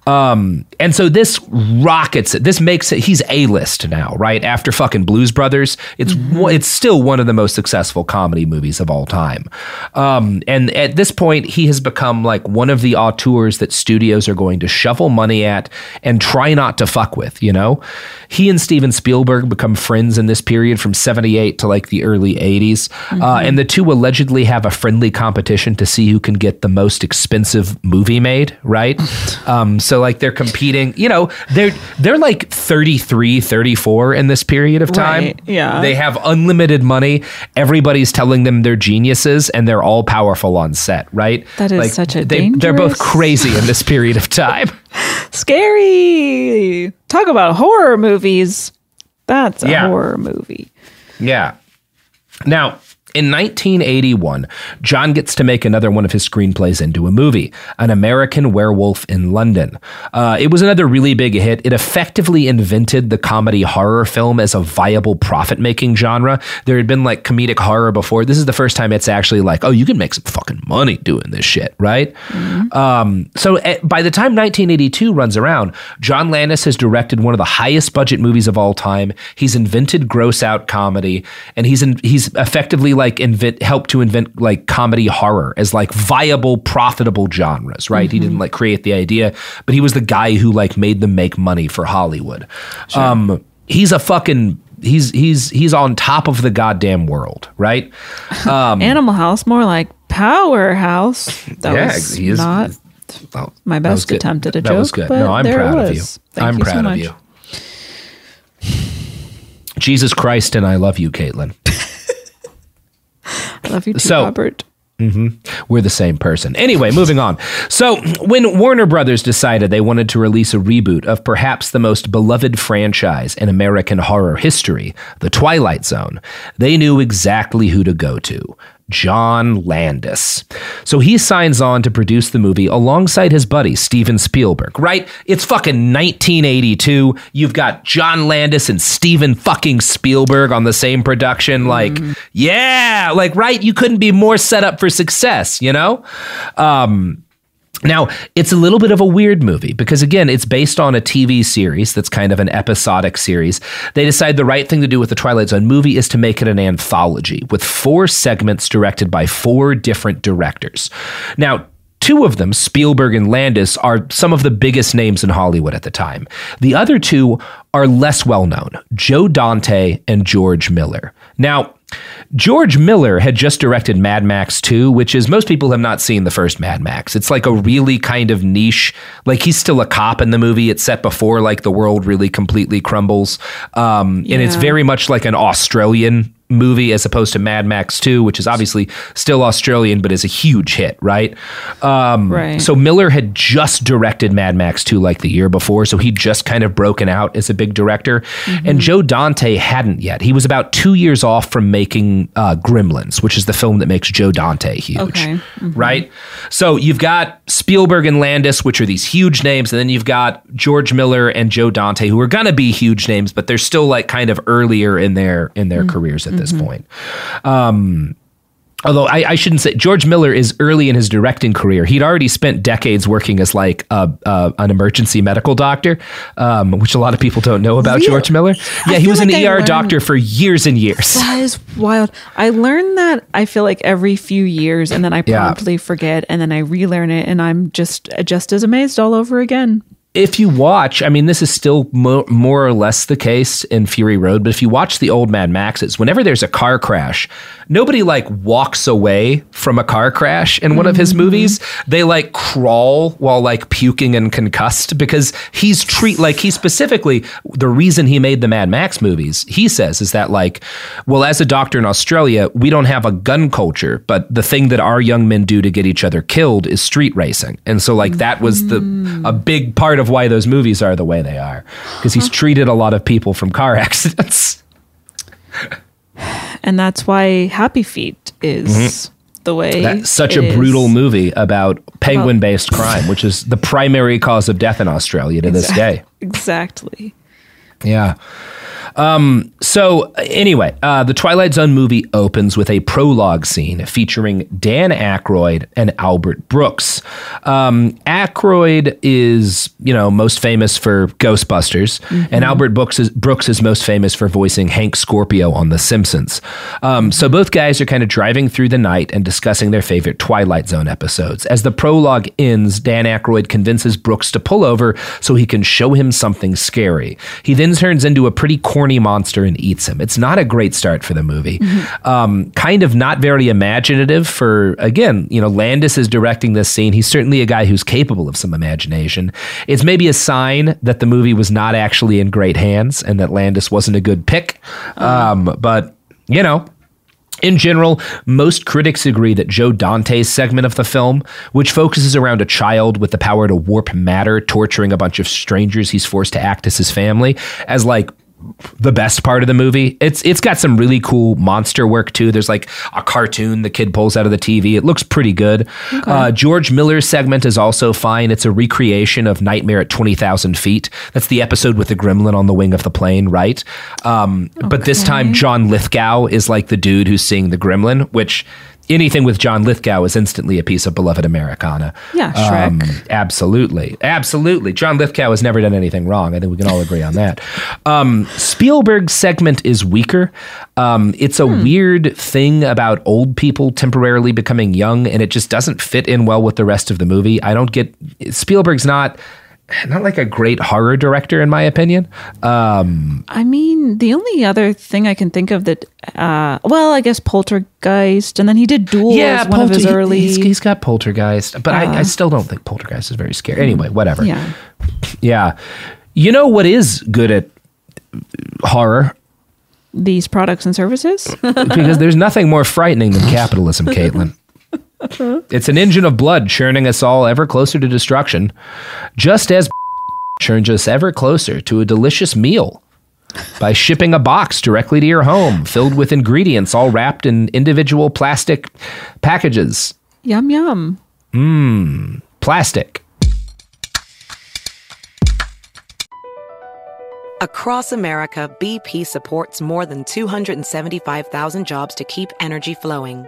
Um, and so this rockets it. This makes it. He's a list now, right? After fucking Blues Brothers, it's one- it's still one of the most successful comedy movies of all time. Um, and at this point, he has become like one of the auteurs that studios are going to shovel money at and try not to fuck with. You know, he and Steven Spielberg become friends in this period from '78 to like the early '80s, uh, and the two allegedly have a friendly competition to see who can get the most expensive movie made. Right. um, so like they're competing. You know, they're they're like 33, 34 in this period of time. Right, yeah. They have unlimited money. Everybody's telling them they're geniuses and they're all powerful on set, right? That is such a they, They're both dangerous- crazy in this period of time. Scary. Talk about horror movies. That's a Yeah. horror movie. Yeah. Now, in 1981, John gets to make another one of his screenplays into a movie, An American Werewolf in London. Uh, it was another really big hit. It effectively invented the comedy horror film as a viable profit making genre. There had been like comedic horror before. This is the first time it's actually like, oh, you can make some fucking money doing this shit, right? Um, so at, by the time 1982 runs around, John Landis has directed one of the highest budget movies of all time. He's invented gross out comedy, and he's in, he's effectively like invent helped to invent like comedy horror as like viable, profitable genres. Right? He didn't like create the idea, but he was the guy who like made them make money for Hollywood. Um, he's a fucking. He's he's he's on top of the goddamn world, right? Um, Animal House, more like Powerhouse. That Yeah, was he is- not oh, my best attempt at a that joke. was good. but No, I'm proud of you. Thank I'm you so proud of you. Jesus Christ, and I love you, Caitlin. Love you too, So- Robert. Mm-hmm. We're the same person. Anyway, moving on. So, when Warner Brothers decided they wanted to release a reboot of perhaps the most beloved franchise in American horror history, The Twilight Zone, they knew exactly who to go to. John Landis. So he signs on to produce the movie alongside his buddy Steven Spielberg, right? It's fucking 1982. You've got John Landis and Steven fucking Spielberg on the same production. Like, yeah, like, right? You couldn't be more set up for success, you know? Um, now, it's a little bit of a weird movie because, again, it's based on a TV series that's kind of an episodic series. They decide the right thing to do with the Twilight Zone movie is to make it an anthology with four segments directed by four different directors. Now, Two of them, Spielberg and Landis, are some of the biggest names in Hollywood at the time. The other two are less well known Joe Dante and George Miller. Now, George Miller had just directed Mad Max 2, which is most people have not seen the first Mad Max. It's like a really kind of niche, like he's still a cop in the movie. It's set before like the world really completely crumbles. Um, And it's very much like an Australian movie as opposed to Mad Max 2, which is obviously still Australian, but is a huge hit, right? Um, Right. So Miller had just directed Mad Max 2 like the year before, so he'd just kind of broken out as a big director. And Joe Dante hadn't yet. He was about two years off from making uh, Gremlins, which is the film that makes Joe Dante huge. Okay. Right? So you've got Spielberg and Landis, which are these huge names, and then you've got George Miller and Joe Dante, who are gonna be huge names, but they're still like kind of earlier in their in their careers at this point. Um, Although I, I shouldn't say George Miller is early in his directing career. He'd already spent decades working as like a, a, an emergency medical doctor, um, which a lot of people don't know about Really? George Miller. Yeah, I he was an I ER learned- doctor for years and years. That is wild. I learn that I feel like every few years, and then I Yeah. promptly forget, and then I relearn it, and I'm just just as amazed all over again. If you watch, I mean, this is still mo- more or less the case in Fury Road, but if you watch the old Mad Maxes, whenever there's a car crash, nobody like walks away from a car crash in one of his mm-hmm. movies. They like crawl while like puking and concussed because he's treat like he specifically the reason he made the Mad Max movies, he says, is that like, well, as a doctor in Australia, we don't have a gun culture, but the thing that our young men do to get each other killed is street racing. And so like that was the mm. a big part of why those movies are the way they are because he's treated a lot of people from car accidents. and that's why Happy Feet is Mm-hmm. the way That's such a is. brutal movie about penguin based crime, which is the primary cause of death in Australia to this day. Exactly. Yeah. Um, so anyway, uh, the Twilight Zone movie opens with a prologue scene featuring Dan Aykroyd and Albert Brooks. Um, Aykroyd is, you know, most famous for Ghostbusters, and Albert Brooks is, Brooks is most famous for voicing Hank Scorpio on The Simpsons. Um, so both guys are kind of driving through the night and discussing their favorite Twilight Zone episodes. As the prologue ends, Dan Aykroyd convinces Brooks to pull over so he can show him something scary. He then turns into a pretty corny monster and eats him. It's not a great start for the movie. Um, kind of not very imaginative for, again, you know, Landis is directing this scene. He's certainly a guy who's capable of some imagination. It's maybe a sign that the movie was not actually in great hands and that Landis wasn't a good pick. Um, but, you know, in general, most critics agree that Joe Dante's segment of the film, which focuses around a child with the power to warp matter, torturing a bunch of strangers he's forced to act as his family, as like the best part of the movie. It's it's got some really cool monster work too. There's like a cartoon the kid pulls out of the TV. It looks pretty good. Uh, George Miller's segment is also fine. It's a recreation of Nightmare at Twenty Thousand Feet. That's the episode with the gremlin on the wing of the plane, right? Um, But this time, John Lithgow is like the dude who's seeing the gremlin, which. Anything with John Lithgow is instantly a piece of beloved Americana. Yeah, Shrek. absolutely. Absolutely. John Lithgow has never done anything wrong. I think we can all agree on that. Um, Spielberg's segment is weaker. Um, it's a weird thing about old people temporarily becoming young, and it just doesn't fit in well with the rest of the movie. I don't get Spielberg's not not like a great horror director in my opinion. Um, I mean, the only other thing I can think of that, uh, well, I guess Poltergeist, and then he did Duel as one of his early. he's, he's got Poltergeist, but I, I still don't think Poltergeist is very scary. Anyway, whatever. yeah. Yeah. You know what is good at horror? These products and services. because there's nothing more frightening than capitalism, Caitlin. It's an engine of blood churning us all ever closer to destruction, just as churns us ever closer to a delicious meal by shipping a box directly to your home filled with ingredients all wrapped in individual plastic packages. yum yum. Mmm, plastic. Across America, BP supports more than 275,000 jobs to keep energy flowing.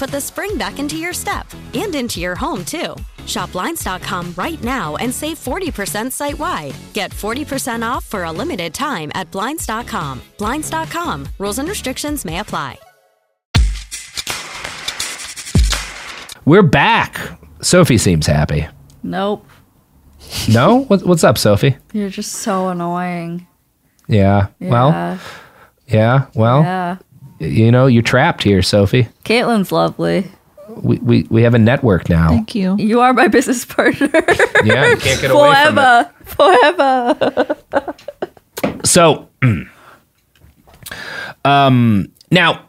put the spring back into your step and into your home, too. Shop Blinds.com right now and save 40% site wide. Get 40% off for a limited time at Blinds.com. Blinds.com. Rules and restrictions may apply. We're back. Sophie seems happy. Nope. No? What, what's up, Sophie? You're just so annoying. Yeah. Well, Yeah. yeah. Well, Yeah. You know, you're trapped here, Sophie. Caitlin's lovely. We, we, we have a network now. Thank you. You are my business partner. Yeah, you can't get away from it. forever. Forever. So, um, now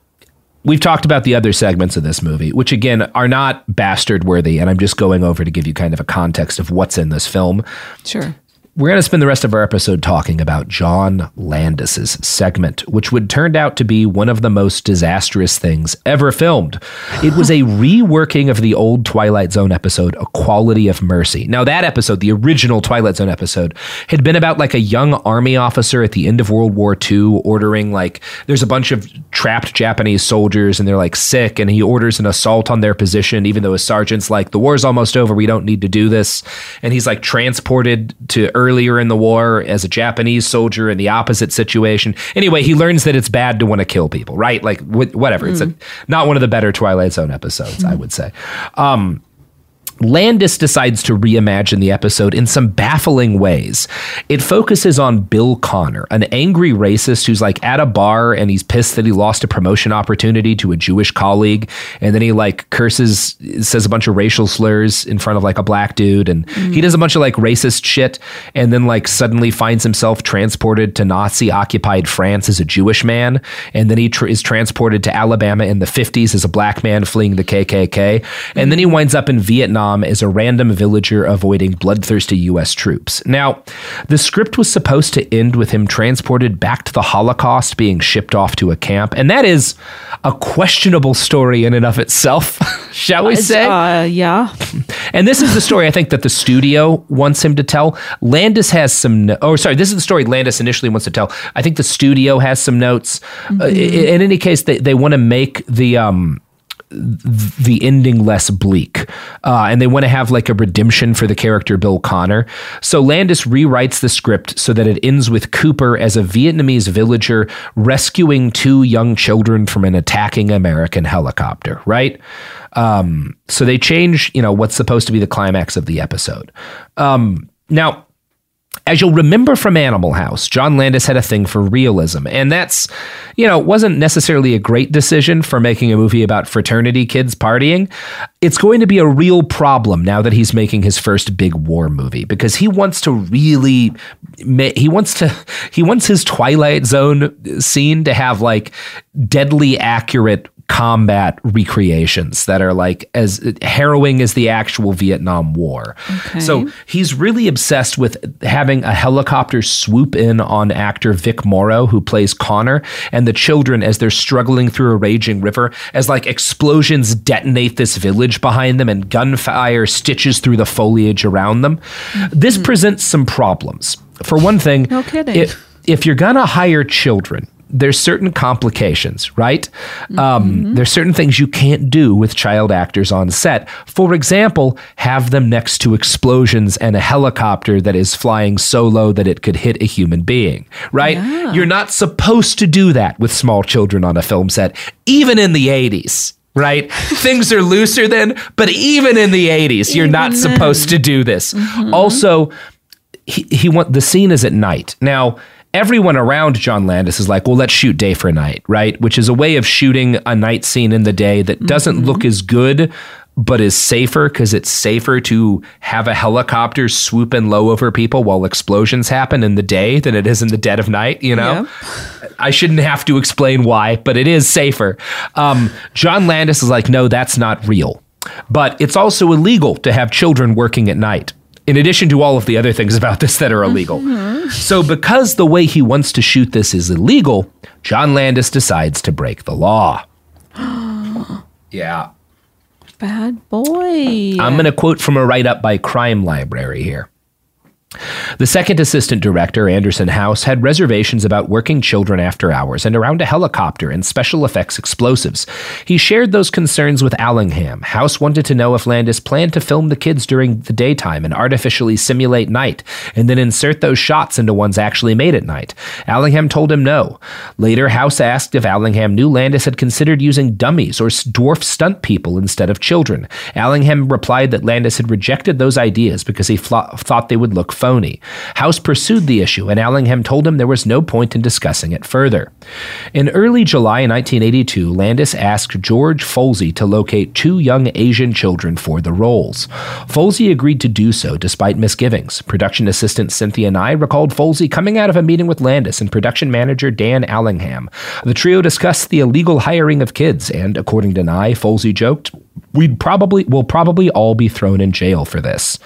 we've talked about the other segments of this movie, which again are not bastard worthy, and I'm just going over to give you kind of a context of what's in this film. Sure. We're going to spend the rest of our episode talking about John Landis's segment, which would turned out to be one of the most disastrous things ever filmed. It was a reworking of the old Twilight Zone episode, A Quality of Mercy. Now, that episode, the original Twilight Zone episode, had been about like a young army officer at the end of World War II ordering, like, there's a bunch of trapped Japanese soldiers and they're like sick, and he orders an assault on their position, even though his sergeant's like, the war's almost over, we don't need to do this. And he's like transported to earlier in the war as a Japanese soldier in the opposite situation. Anyway, he learns that it's bad to want to kill people, right? Like wh- whatever. It's a, not one of the better Twilight Zone episodes, I would say. Um, Landis decides to reimagine the episode in some baffling ways. It focuses on Bill Connor, an angry racist who's like at a bar and he's pissed that he lost a promotion opportunity to a Jewish colleague. And then he like curses, says a bunch of racial slurs in front of like a black dude. And he mm-hmm. does a bunch of like racist shit. And then like suddenly finds himself transported to Nazi occupied France as a Jewish man. And then he tr- is transported to Alabama in the 50s as a black man fleeing the KKK. And then he mm-hmm. winds up in Vietnam as a random villager avoiding bloodthirsty U.S. troops. Now, the script was supposed to end with him transported back to the Holocaust, being shipped off to a camp. And that is a questionable story in and of itself, shall we say? Uh, yeah. And this is the story I think that the studio wants him to tell. Landis has some. No- oh, sorry. This is the story Landis initially wants to tell. I think the studio has some notes. Uh, i- in any case, they they want to make the um the ending less bleak, uh, and they want to have like a redemption for the character Bill Connor. So Landis rewrites the script so that it ends with Cooper as a Vietnamese villager rescuing two young children from an attacking American helicopter. Right. Um, so they change, you know, what's supposed to be the climax of the episode. Um, now, as you'll remember from Animal House, John Landis had a thing for realism. And that's, you know, wasn't necessarily a great decision for making a movie about fraternity kids partying. It's going to be a real problem now that he's making his first big war movie because he wants to really, he wants to, he wants his Twilight Zone scene to have like deadly accurate combat recreations that are like as harrowing as the actual Vietnam War. So he's really obsessed with having a helicopter swoop in on actor Vic Morrow, who plays Connor, and the children as they're struggling through a raging river, as like explosions detonate this village behind them and gunfire stitches through the foliage around them. This mm-hmm. presents some problems. For one thing, No kidding. if, if you're gonna hire children, there's certain complications, right? Um, there's certain things you can't do with child actors on set. For example, have them next to explosions and a helicopter that is flying so low that it could hit a human being, right? You're not supposed to do that with small children on a film set, even in the 80s. Right? Things are looser then, but even in the 80s, you're not supposed to do this. Also, he, he want the scene is at night. Now, everyone around John Landis is like, well, let's shoot day for night, right? Which is a way of shooting a night scene in the day that doesn't look as good but is safer because it's safer to have a helicopter swoop in low over people while explosions happen in the day than it is in the dead of night, you know? I shouldn't have to explain why, but it is safer. Um, John Landis is like, no, that's not real. But it's also illegal to have children working at night, in addition to all of the other things about this that are illegal. Mm-hmm. So, because the way he wants to shoot this is illegal, John Landis decides to break the law. yeah. Bad boy. I'm going to quote from a write up by Crime Library here. The second assistant director, Anderson House, had reservations about working children after hours and around a helicopter and special effects explosives. He shared those concerns with Allingham. House wanted to know if Landis planned to film the kids during the daytime and artificially simulate night, and then insert those shots into ones actually made at night. Allingham told him no. Later, House asked if Allingham knew Landis had considered using dummies or dwarf stunt people instead of children. Allingham replied that Landis had rejected those ideas because he flo- thought they would look phony. House pursued the issue, and Allingham told him there was no point in discussing it further. In early July 1982, Landis asked George Folsey to locate two young Asian children for the roles. Folsey agreed to do so despite misgivings. Production assistant Cynthia Nye recalled Folsey coming out of a meeting with Landis and production manager Dan Allingham. The trio discussed the illegal hiring of kids, and according to Nye, Folsey joked, We'd probably will probably all be thrown in jail for this.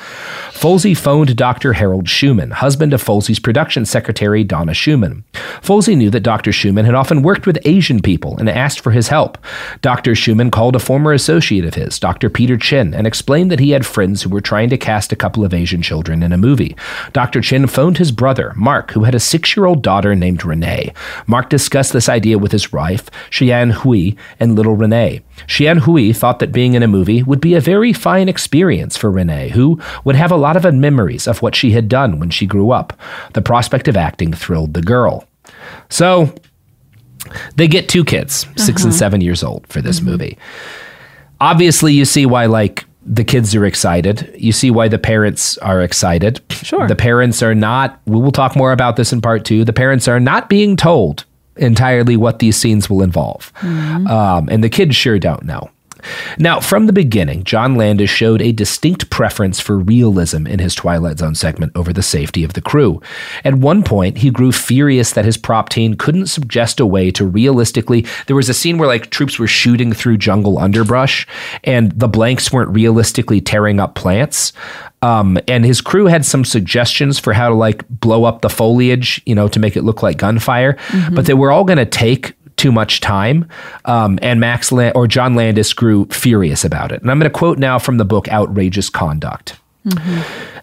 Folsey phoned Dr. Harold Schumann, husband of Folsey's production secretary Donna Schumann. Folsey knew that Dr. Schumann had often worked with Asian people and asked for his help. Dr. Schumann called a former associate of his, Dr. Peter Chin, and explained that he had friends who were trying to cast a couple of Asian children in a movie. Dr. Chin phoned his brother, Mark, who had a six-year-old daughter named Renee. Mark discussed this idea with his wife, Xian Hui, and little Renee. Xian Hui thought that being in a movie would be a very fine experience for Renee, who would have a lot of memories of what she had done when she grew up. The prospect of acting thrilled the girl. So they get two kids, 6 and uh-huh. seven years old, for this mm-hmm. movie. Obviously, you see why, like, the kids are excited. You see why the parents are excited. Sure. The parents are not, we will talk more about this in part two. The parents are not being told entirely what these scenes will involve. Um, and the kids sure don't know. Now, from the beginning, John Landis showed a distinct preference for realism in his Twilight Zone segment over the safety of the crew. At one point, he grew furious that his prop team couldn't suggest a way to realistically. There was a scene where like troops were shooting through jungle underbrush, and the blanks weren't realistically tearing up plants. Um, and his crew had some suggestions for how to like blow up the foliage, you know, to make it look like gunfire, but they were all going to take too much time. Um, and Max or John Landis grew furious about it. And I'm going to quote now from the book Outrageous Conduct.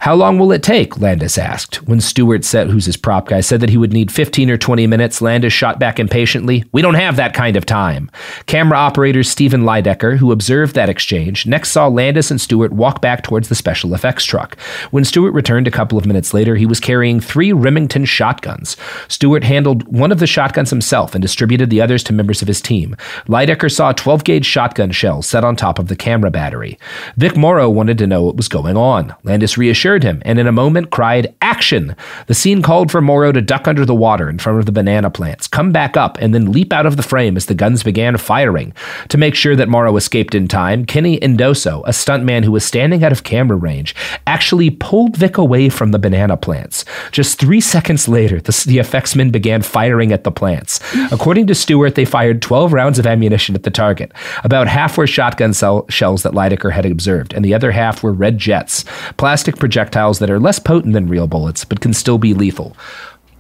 How long will it take? Landis asked. When Stewart said, who's his prop guy, said that he would need 15 or 20 minutes, Landis shot back impatiently, We don't have that kind of time. Camera operator Stephen Lydecker, who observed that exchange, next saw Landis and Stewart walk back towards the special effects truck. When Stewart returned a couple of minutes later, he was carrying three Remington shotguns. Stewart handled one of the shotguns himself and distributed the others to members of his team. Lydecker saw 12 gauge shotgun shells set on top of the camera battery. Vic Morrow wanted to know what was going on. Landis reassured him and in a moment cried, Action! The scene called for Morrow to duck under the water in front of the banana plants, come back up, and then leap out of the frame as the guns began firing. To make sure that Morrow escaped in time, Kenny Endoso, a stuntman who was standing out of camera range, actually pulled Vic away from the banana plants. Just three seconds later, the, the effects men began firing at the plants. According to Stewart, they fired 12 rounds of ammunition at the target. About half were shotgun cell- shells that Lydecker had observed, and the other half were red jets, plastic projectiles that are less potent than real bullets, but can still be lethal.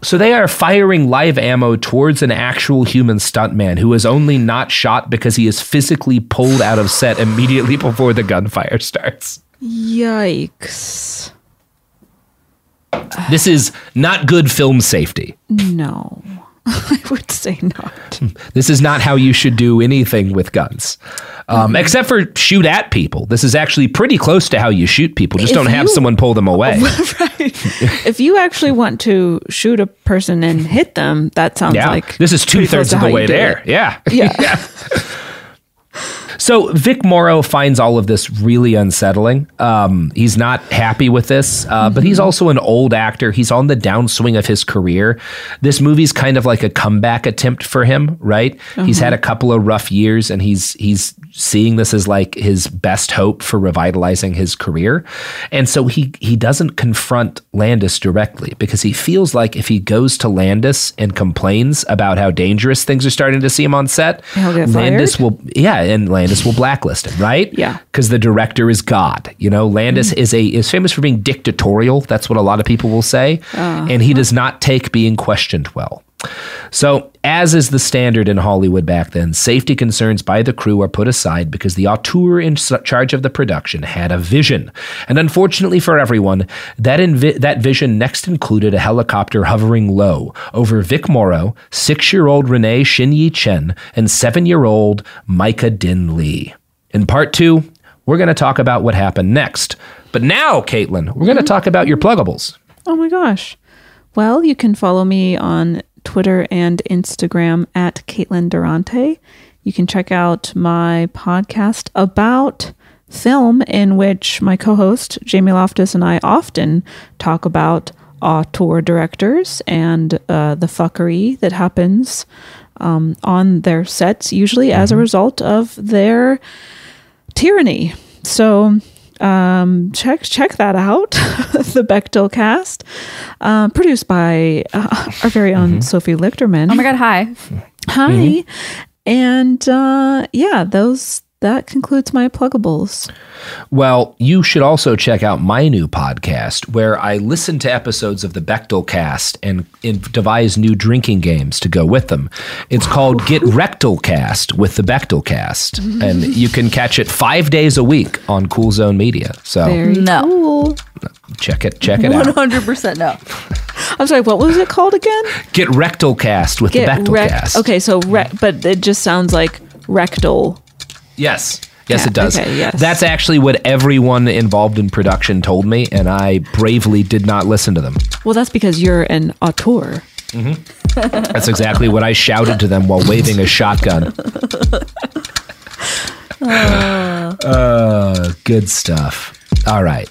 So they are firing live ammo towards an actual human stuntman who is only not shot because he is physically pulled out of set immediately before the gunfire starts. Yikes. This is not good film safety. No. I would say not. This is not how you should do anything with guns, um, except for shoot at people. This is actually pretty close to how you shoot people. Just If don't have you- someone pull them away. if you actually want to shoot a person and hit them, that sounds yeah, like this is two pretty close thirds to of the how you way do there. it. Yeah, Yeah. So Vic Morrow finds all of this really unsettling. Um, he's not happy with this, uh, but he's also an old actor. He's on the downswing of his career. This movie's kind of like a comeback attempt for him, right? He's had a couple of rough years, and he's he's seeing this as like his best hope for revitalizing his career. And so he he doesn't confront Landis directly because he feels like if he goes to Landis and complains about how dangerous things are starting to seem on set, Landis will yeah, and Landis will blacklist him, right? Yeah. Because the director is God. You know, Landis mm. is a is famous for being dictatorial. That's what a lot of people will say. Uh-huh. And he does not take being questioned well. So, as is the standard in Hollywood back then, safety concerns by the crew are put aside because the auteur in charge of the production had a vision. And unfortunately for everyone, that, invi- that vision next included a helicopter hovering low over Vic Morrow, six year old Renee Shin-Yi Chen, and seven year old Myca Dinh Le. In part two, we're going to talk about what happened next. But now, Caitlin, we're going to mm-hmm. talk about your pluggables. Oh my gosh. Well, you can follow me on Twitter and Instagram at Caitlin Durante. You can check out my podcast about film, in which my co host, Jamie Loftus, and I often talk about auteur directors and uh, the fuckery that happens um, on their sets, usually as a result of their tyranny. So um, check check that out. the Bechdel cast, uh, produced by uh, our very own Sophie Lichterman. Oh my god, hi. Hi, and uh, yeah, those that concludes my pluggables. Well, you should also check out my new podcast where I listen to episodes of the Bechdel cast and, and devise new drinking games to go with them. It's called Get Rectal Cast with the Bechdel cast. And you can catch it five days a week on Cool Zone Media. So Very No. cool. check it check it One out. hundred percent no. I'm sorry. What was it called again? Get Rectal Cast with the Bechdel rec- cast. Okay, so re- but it just sounds like rectal. Yes. Yes, Yeah, it does. okay, yes. That's actually what everyone involved in production told me, and I bravely did not listen to them. Well, that's because you're an auteur. That's exactly what I shouted to them while waving a shotgun. Uh, good stuff. All right.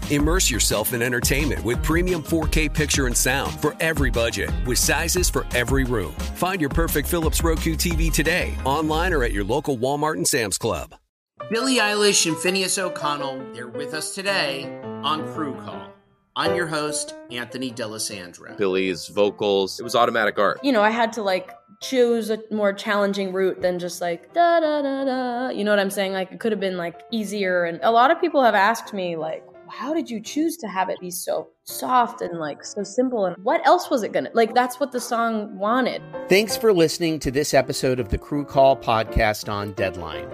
Immerse yourself in entertainment with premium 4K picture and sound for every budget, with sizes for every room. Find your perfect Philips Roku TV today, online or at your local Walmart and Sam's Club. Billie Eilish and Finneas O'Connell, they're with us today on Crew Call. I'm your host, Anthony D'Alessandro. Billie's vocals. It was automatic art. You know, I had to like choose a more challenging route than just like da da da da. You know what I'm saying? Like it could have been like easier. And a lot of people have asked me like, how did you choose to have it be so soft and like so simple? And what else was it gonna like? That's what the song wanted. Thanks for listening to this episode of the Crew Call podcast on Deadline.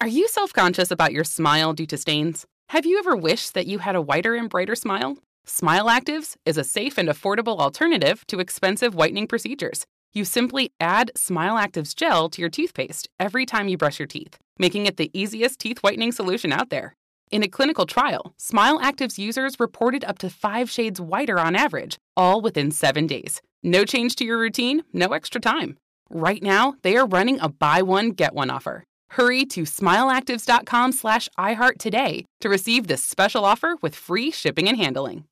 Are you self conscious about your smile due to stains? Have you ever wished that you had a whiter and brighter smile? Smile Actives is a safe and affordable alternative to expensive whitening procedures. You simply add Smile Actives gel to your toothpaste every time you brush your teeth, making it the easiest teeth whitening solution out there. In a clinical trial, Smile Actives users reported up to five shades whiter on average, all within seven days. No change to your routine, no extra time. Right now, they are running a buy one, get one offer. Hurry to smileactives.com slash iHeart today to receive this special offer with free shipping and handling.